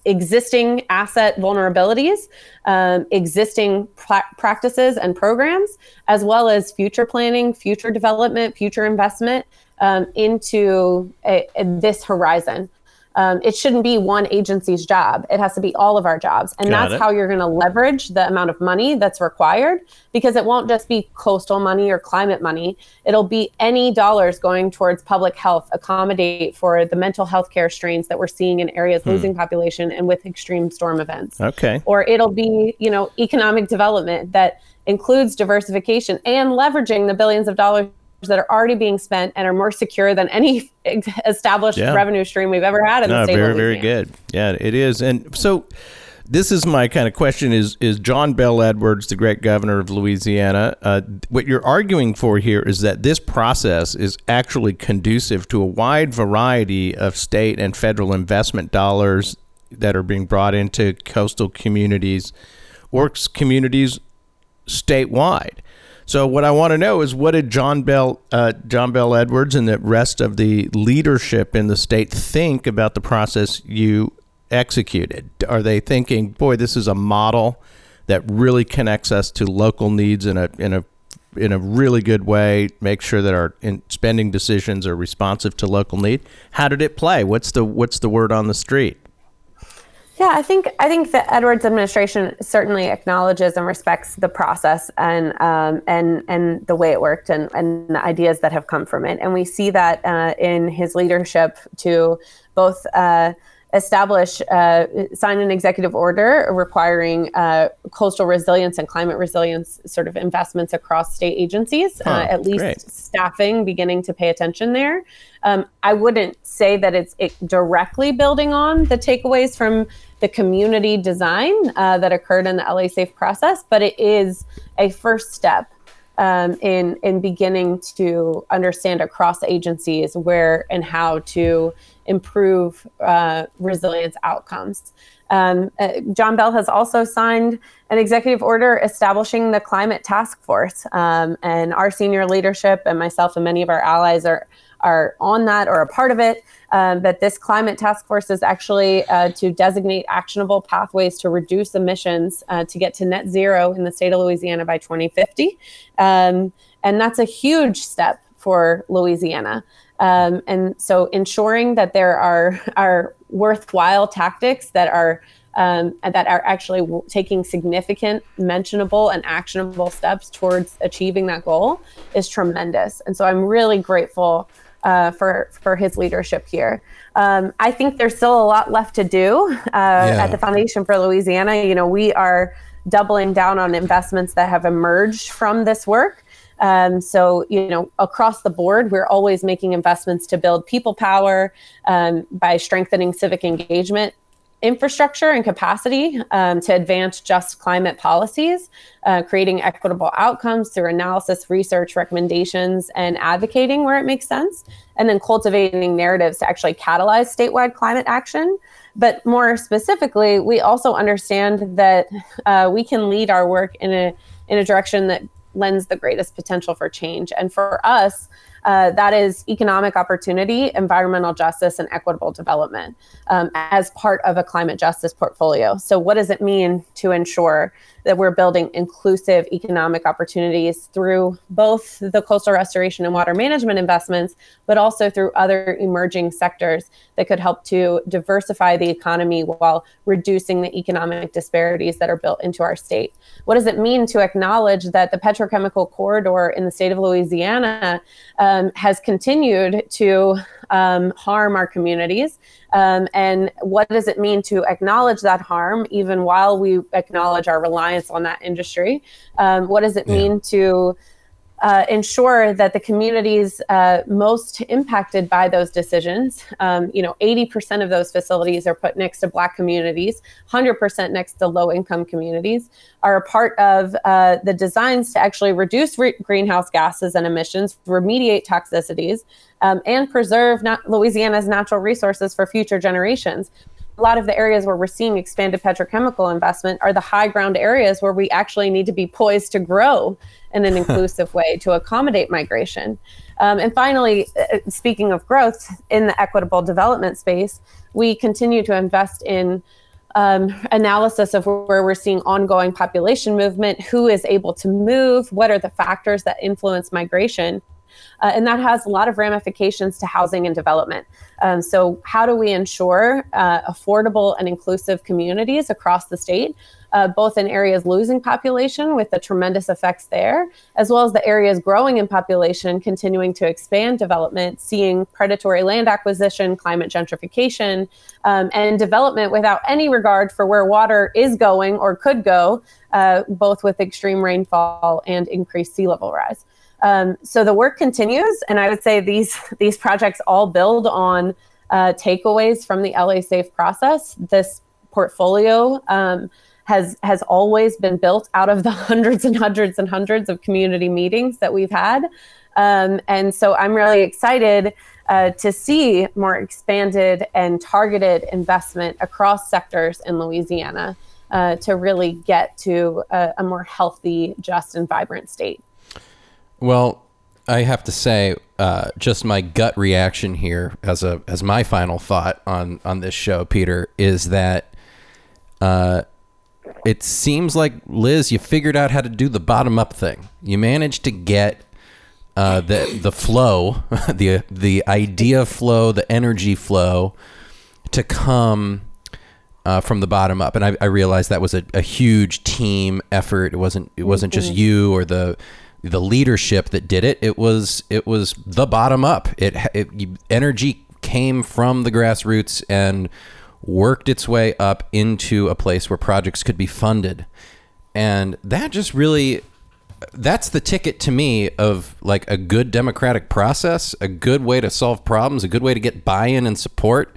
existing asset vulnerabilities, um, existing pra- practices and programs, as well as future planning, future development, future investment um, into a, a- this horizon. Um, it shouldn't be one agency's job. It has to be all of our jobs. And Got that's it. how you're going to leverage the amount of money that's required because it won't just be coastal money or climate money. It'll be any dollars going towards public health, accommodate for the mental health care strains that we're seeing in areas losing population and with extreme storm events Okay. or it'll be you know economic development that includes diversification and leveraging the billions of dollars that are already being spent and are more secure than any established Yeah. revenue stream we've ever had in the state very, very good. Yeah, it is. And so this is my kind of question is is John Bell Edwards, the great governor of Louisiana, uh, what you're arguing for here is that this process is actually conducive to a wide variety of state and federal investment dollars that are being brought into coastal communities works communities statewide. So what I want to know is what did John Bell, uh, John Bell Edwards, and the rest of the leadership in the state think about the process you executed? Are they thinking, boy, this is a model that really connects us to local needs in a in a in a really good way? Make sure that our in spending decisions are responsive to local need. How did it play? What's the what's the word on the street? Yeah, I think I think the Edwards administration certainly acknowledges and respects the process and um, and and the way it worked and and the ideas that have come from it, and we see that uh, in his leadership to both. Uh, establish uh, sign an executive order requiring uh, coastal resilience and climate resilience sort of investments across state agencies Huh, uh, at least great. staffing beginning to pay attention there. Um, I wouldn't say that it's it directly building on the takeaways from the community design uh, that occurred in the LA Safe process, but it is a first step um, in in beginning to understand across agencies where and how to improve uh, resilience outcomes. Um, uh, John Bell has also signed an executive order establishing the climate task force, um, and our senior leadership and myself and many of our allies are are on that or a part of it. Um, but this climate task force is actually uh, to designate actionable pathways to reduce emissions uh, to get to net zero in the state of Louisiana by 2050, um, and that's a huge step for Louisiana. Um, and so ensuring that there are are worthwhile tactics that are um, that are actually w- taking significant, mentionable, and actionable steps towards achieving that goal is tremendous. And so I'm really grateful uh, for for his leadership here. Um, I think there's still a lot left to do uh, at the Foundation for Louisiana. You know, we are doubling down on investments that have emerged from this work. Um, so, you know, across the board, we're always making investments to build people power um, by strengthening civic engagement infrastructure and capacity um, to advance just climate policies, uh, creating equitable outcomes through analysis, research, recommendations, and advocating where it makes sense, and then cultivating narratives to actually catalyze statewide climate action. But more specifically, we also understand that uh, we can lead our work in a in a direction that lends the greatest potential for change. And for us, uh, that is economic opportunity, environmental justice, and equitable development um, as part of a climate justice portfolio. So, what does it mean to ensure that we're building inclusive economic opportunities through both the coastal restoration and water management investments, but also through other emerging sectors that could help to diversify the economy while reducing the economic disparities that are built into our state. What does it mean to acknowledge that the petrochemical corridor in the state of Louisiana um, has continued to um, harm our communities? Um, and what does it mean to acknowledge that harm, even while we acknowledge our reliance on that industry? Um, what does it yeah. mean to uh, ensure that the communities uh, most impacted by those decisions, um, you know, 80% of those facilities are put next to Black communities, 100% next to low income communities, are a part of uh, the designs to actually reduce re- greenhouse gases and emissions, remediate toxicities, um, and preserve Louisiana's natural resources for future generations a lot of the areas where we're seeing expanded petrochemical investment are the high ground areas where we actually need to be poised to grow in an inclusive way to accommodate migration. Um, and finally, uh, speaking of growth in the equitable development space, we continue to invest in um, analysis of where we're seeing ongoing population movement, who is able to move, what are the factors that influence migration. Uh, and that has a lot of ramifications to housing and development. Um, so, how do we ensure uh, affordable and inclusive communities across the state, uh, both in areas losing population with the tremendous effects there, as well as the areas growing in population, continuing to expand development, seeing predatory land acquisition, climate gentrification, um, and development without any regard for where water is going or could go, uh, both with extreme rainfall and increased sea level rise. Um, so the work continues, and I would say these these projects all build on uh, takeaways from the LA Safe process. This portfolio um, has has always been built out of the hundreds and hundreds and hundreds of community meetings that we've had, um, and so I'm really excited. Uh, to see more expanded and targeted investment across sectors in Louisiana uh, to really get to a, a more healthy, just, and vibrant state. Well, I have to say, uh, just my gut reaction here, as a as my final thought on on this show, Peter, is that uh, it seems like Liz, you figured out how to do the bottom up thing. You managed to get uh, the the flow, the the idea flow, the energy flow, to come. Uh, from the bottom up, and I, I realized that was a, a, huge team effort. It wasn't it wasn't just mm-hmm. you or the the leadership that did it. It was it was the bottom up. It, it energy came from the grassroots and worked its way up into a place where projects could be funded. And that just really that's the ticket to me of like a good democratic process, a good way to solve problems, a good way to get buy-in and support.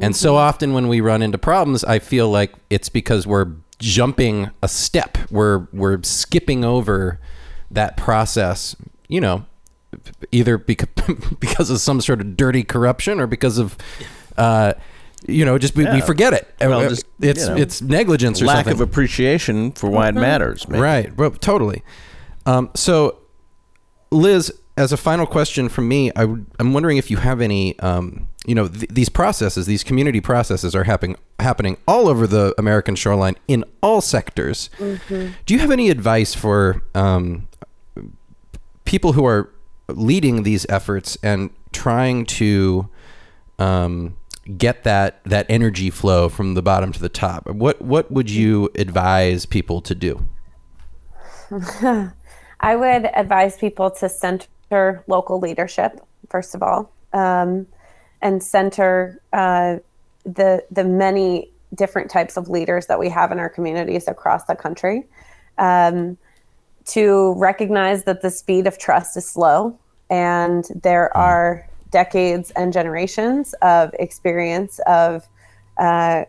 And so mm-hmm. often when we run into problems, I feel like it's because we're jumping a step. We're we're skipping over that process, you know, either because, because of some sort of dirty corruption or because of, uh, you know, just we, yeah. we forget it. Well, uh, just, it's you know, it's negligence or lack something. of appreciation for why mm-hmm. it matters. Maybe. Right. Well, totally. Um, so, Liz, as a final question from me, I w- I'm wondering if you have any, um, you know, th- these processes, these community processes are happening happening all over the American shoreline in all sectors. Mm-hmm. Do you have any advice for um, people who are leading these efforts and trying to um, get that that energy flow from the bottom to the top? What what would you advise people to do? I would advise people to center local leadership, first of all, um, and center uh, the the many different types of leaders that we have in our communities across the country. Um, to recognize that the speed of trust is slow and there mm. are decades and generations of experience of uh,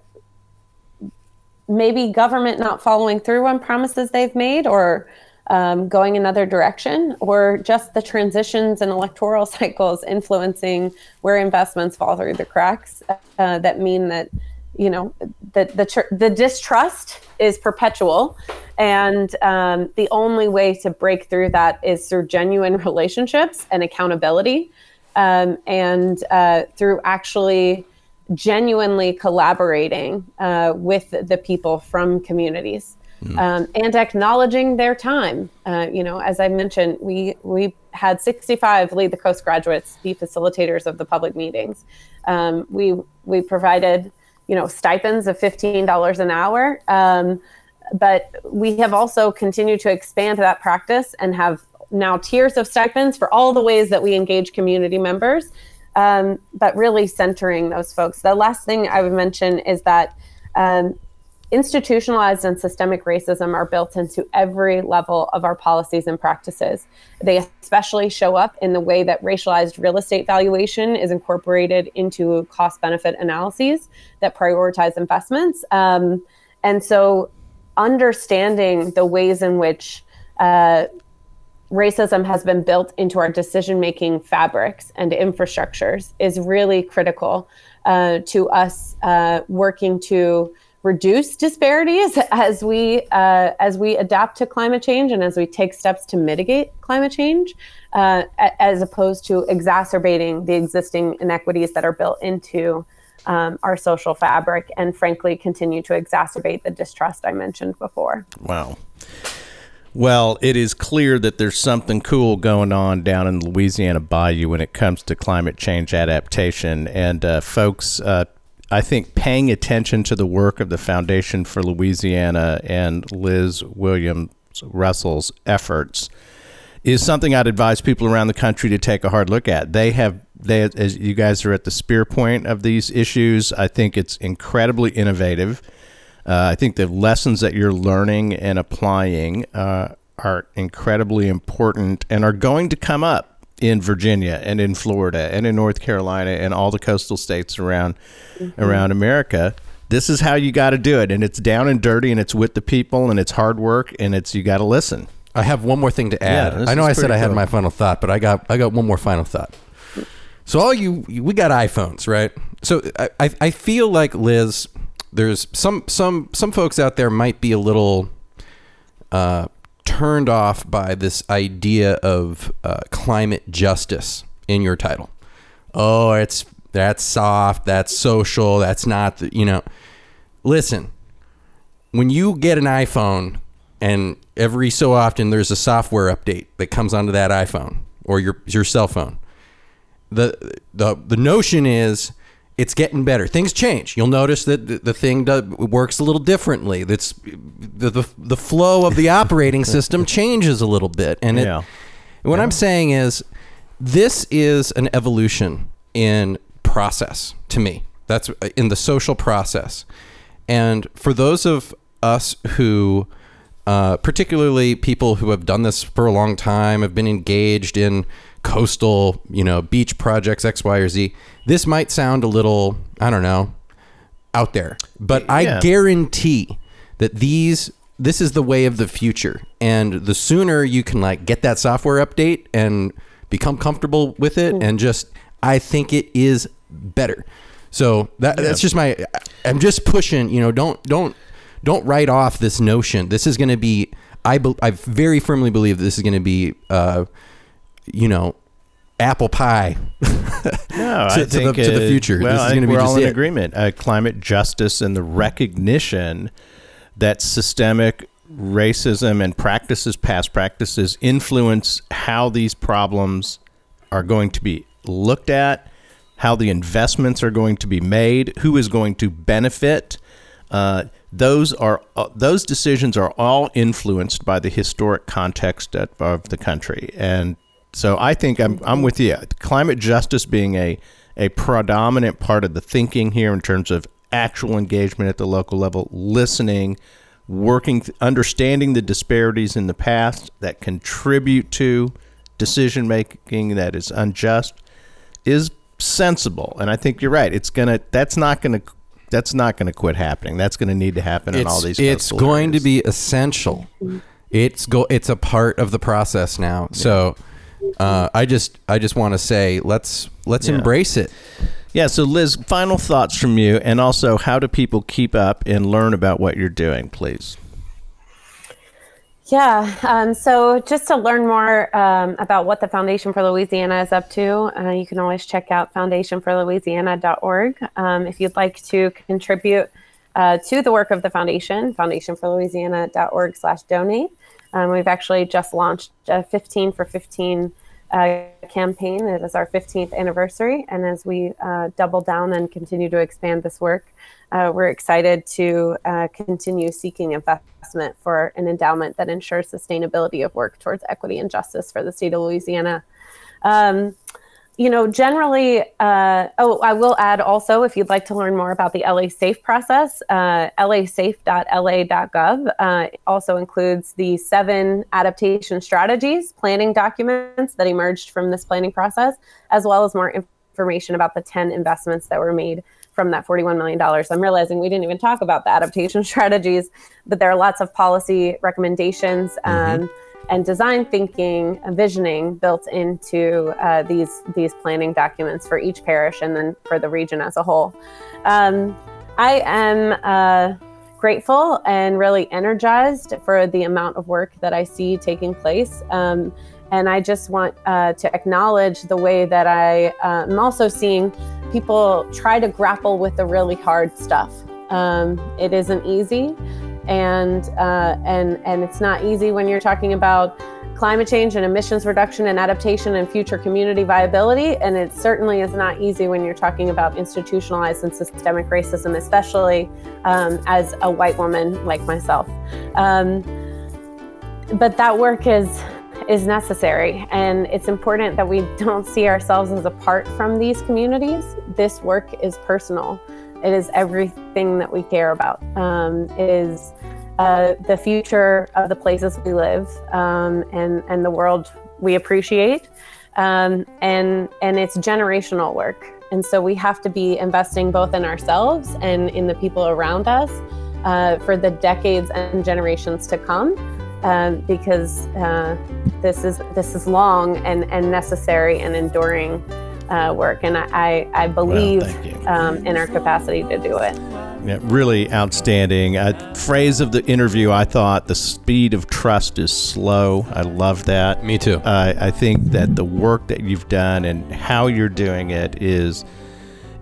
maybe government not following through on promises they've made or um, going another direction, or just the transitions and electoral cycles influencing where investments fall through the cracks uh, that mean that you know the the, tr- the distrust is perpetual. And um, the only way to break through that is through genuine relationships and accountability um, and uh, through actually genuinely collaborating uh, with the people from communities mm. um, and acknowledging their time. Uh, you know, as I mentioned, we we had 65 lead the coast graduates be facilitators of the public meetings. Um, we we provided you know stipends of $15 an hour. Um, but we have also continued to expand that practice and have now tiers of stipends for all the ways that we engage community members um, but really centering those folks. The last thing I would mention is that um, institutionalized and systemic racism are built into every level of our policies and practices. They especially show up in the way that racialized real estate valuation is incorporated into cost benefit analyses that prioritize investments. Um, and so, understanding the ways in which uh, racism has been built into our decision making fabrics and infrastructures is really critical uh, to us uh, working to reduce disparities as we uh, as we adapt to climate change and as we take steps to mitigate climate change uh, as opposed to exacerbating the existing inequities that are built into um, our social fabric and frankly continue to exacerbate the distrust I mentioned before. Wow. Well, it is clear that there's something cool going on down in Louisiana Bayou when it comes to climate change adaptation. And uh, folks, uh, I think paying attention to the work of the Foundation for Louisiana and Liz Williams Russell's efforts is something I'd advise people around the country to take a hard look at. They have they as you guys are at the spear point of these issues. I think it's incredibly innovative. Uh, I think the lessons that you're learning and applying uh, are incredibly important and are going to come up in Virginia and in Florida and in North Carolina and all the coastal states around mm-hmm. around America. This is how you got to do it, and it's down and dirty, and it's with the people, and it's hard work, and it's you got to listen. I have one more thing to add. Yeah, I know I said I had my final thought, but I got I got one more final thought. So all you we got iPhones, right? So I I feel like Liz there's some some some folks out there might be a little uh, turned off by this idea of uh, climate justice in your title. Oh, it's that's soft, that's social, that's not the, you know. Listen, when you get an iPhone and every so often there's a software update that comes onto that iPhone or your your cell phone. The the the notion is it's getting better. Things change. You'll notice that the, the thing does, works a little differently. That's the, the, the flow of the operating system changes a little bit. And it, yeah. what yeah. I'm saying is, this is an evolution in process to me. That's uh, in the social process. And for those of us who, uh, particularly people who have done this for a long time, have been engaged in coastal, you know, beach projects X, Y, or Z. This might sound a little, I don't know, out there, but I guarantee that these this is the way of the future. And the sooner you can like get that software update and become comfortable with it and just I think it is better. So that, yeah. that's just my I'm just pushing, you know, don't don't don't write off this notion. This is going to be I be, I very firmly believe this is going to be uh, you know, apple pie no, to, to, the, to, the, future. Well, this is going to be all in it. agreement. Uh, climate justice and the recognition that systemic racism and practices, past practices, influence how these problems are going to be looked at, how the investments are going to be made, who is going to benefit. Uh, those are uh, those decisions are all influenced by the historic context of, of the country, and so I think I'm I'm with you. Climate justice being a a predominant part of the thinking here in terms of actual engagement at the local level, listening, working, understanding the disparities in the past that contribute to decision making that is unjust is sensible. And I think you're right. It's gonna that's not gonna that's not going to quit happening. That's going to need to happen in all these. It's going areas. to be essential. It's go. It's a part of the process now. So, uh, I just I just want to say let's let's Yeah. embrace it. Yeah. So, Liz, final thoughts from you, and also how do people keep up and learn about what you're doing, please? Yeah. Um, so just to learn more um, about what the Foundation for Louisiana is up to, uh, you can always check out foundationforlouisiana.org. Um, if you'd like to contribute uh, to the work of the foundation, foundationforlouisiana.org slash donate. Um, we've actually just launched a 15 for 15 uh, campaign. It is our 15th anniversary. And as we uh, double down and continue to expand this work, uh, we're excited to uh, continue seeking investment for an endowment that ensures sustainability of work towards equity and justice for the state of Louisiana. Um, you know, generally, uh, oh, I will add also if you'd like to learn more about the LA Safe process, uh, lasafe.la.gov uh, also includes the seven adaptation strategies planning documents that emerged from this planning process, as well as more information about the 10 investments that were made from that $41 million. I'm realizing we didn't even talk about the adaptation strategies, but there are lots of policy recommendations. Um, and design thinking and visioning built into uh, these these planning documents for each parish and then for the region as a whole. Um, I am uh, grateful and really energized for the amount of work that I see taking place. Um, and I just want uh, to acknowledge the way that I uh, am also seeing people try to grapple with the really hard stuff. Um, it isn't easy and uh, and and it's not easy when you're talking about climate change and emissions reduction and adaptation and future community viability. And it certainly is not easy when you're talking about institutionalized and systemic racism especially um, as a white woman like myself. Um, but that work is is necessary. And it's important that we don't see ourselves as apart from these communities. This work is personal. It is everything that we care about. Um, is uh, the future of the places we live um, and and the world we appreciate. Um, and and it's generational work. And so we have to be investing both in ourselves and in the people around us uh, for the decades and generations to come. Um, because uh, this is this is long and, and necessary and enduring uh, work, and I, I believe thank you. um, in our capacity to do it. Yeah, really outstanding. A phrase of the interview I thought the speed of trust is slow. I love that. Me too. Uh, I think that the work that you've done and how you're doing it is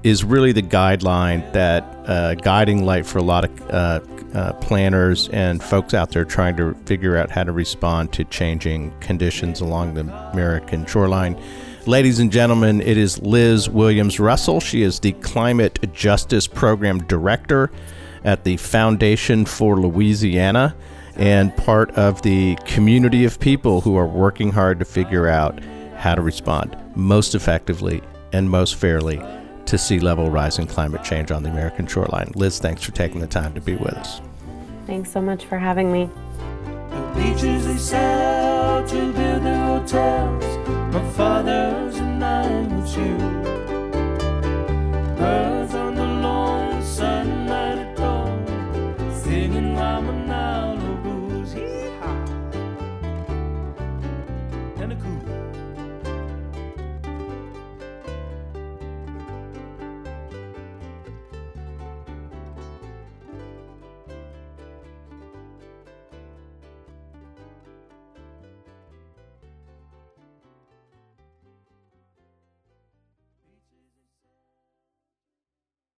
is really the guideline that uh, guiding light for a lot of uh, uh, planners and folks out there trying to figure out how to respond to changing conditions along the American shoreline. Ladies and gentlemen, it is Liz Williams Russell. She is the Climate Justice Program Director at the Foundation for Louisiana and part of the community of people who are working hard to figure out how to respond most effectively and most fairly to sea level rise and climate change on the American shoreline. Liz, thanks for taking the time to be with us. Thanks so much for having me. The beaches they sell to build their hotels. My father's and I was you.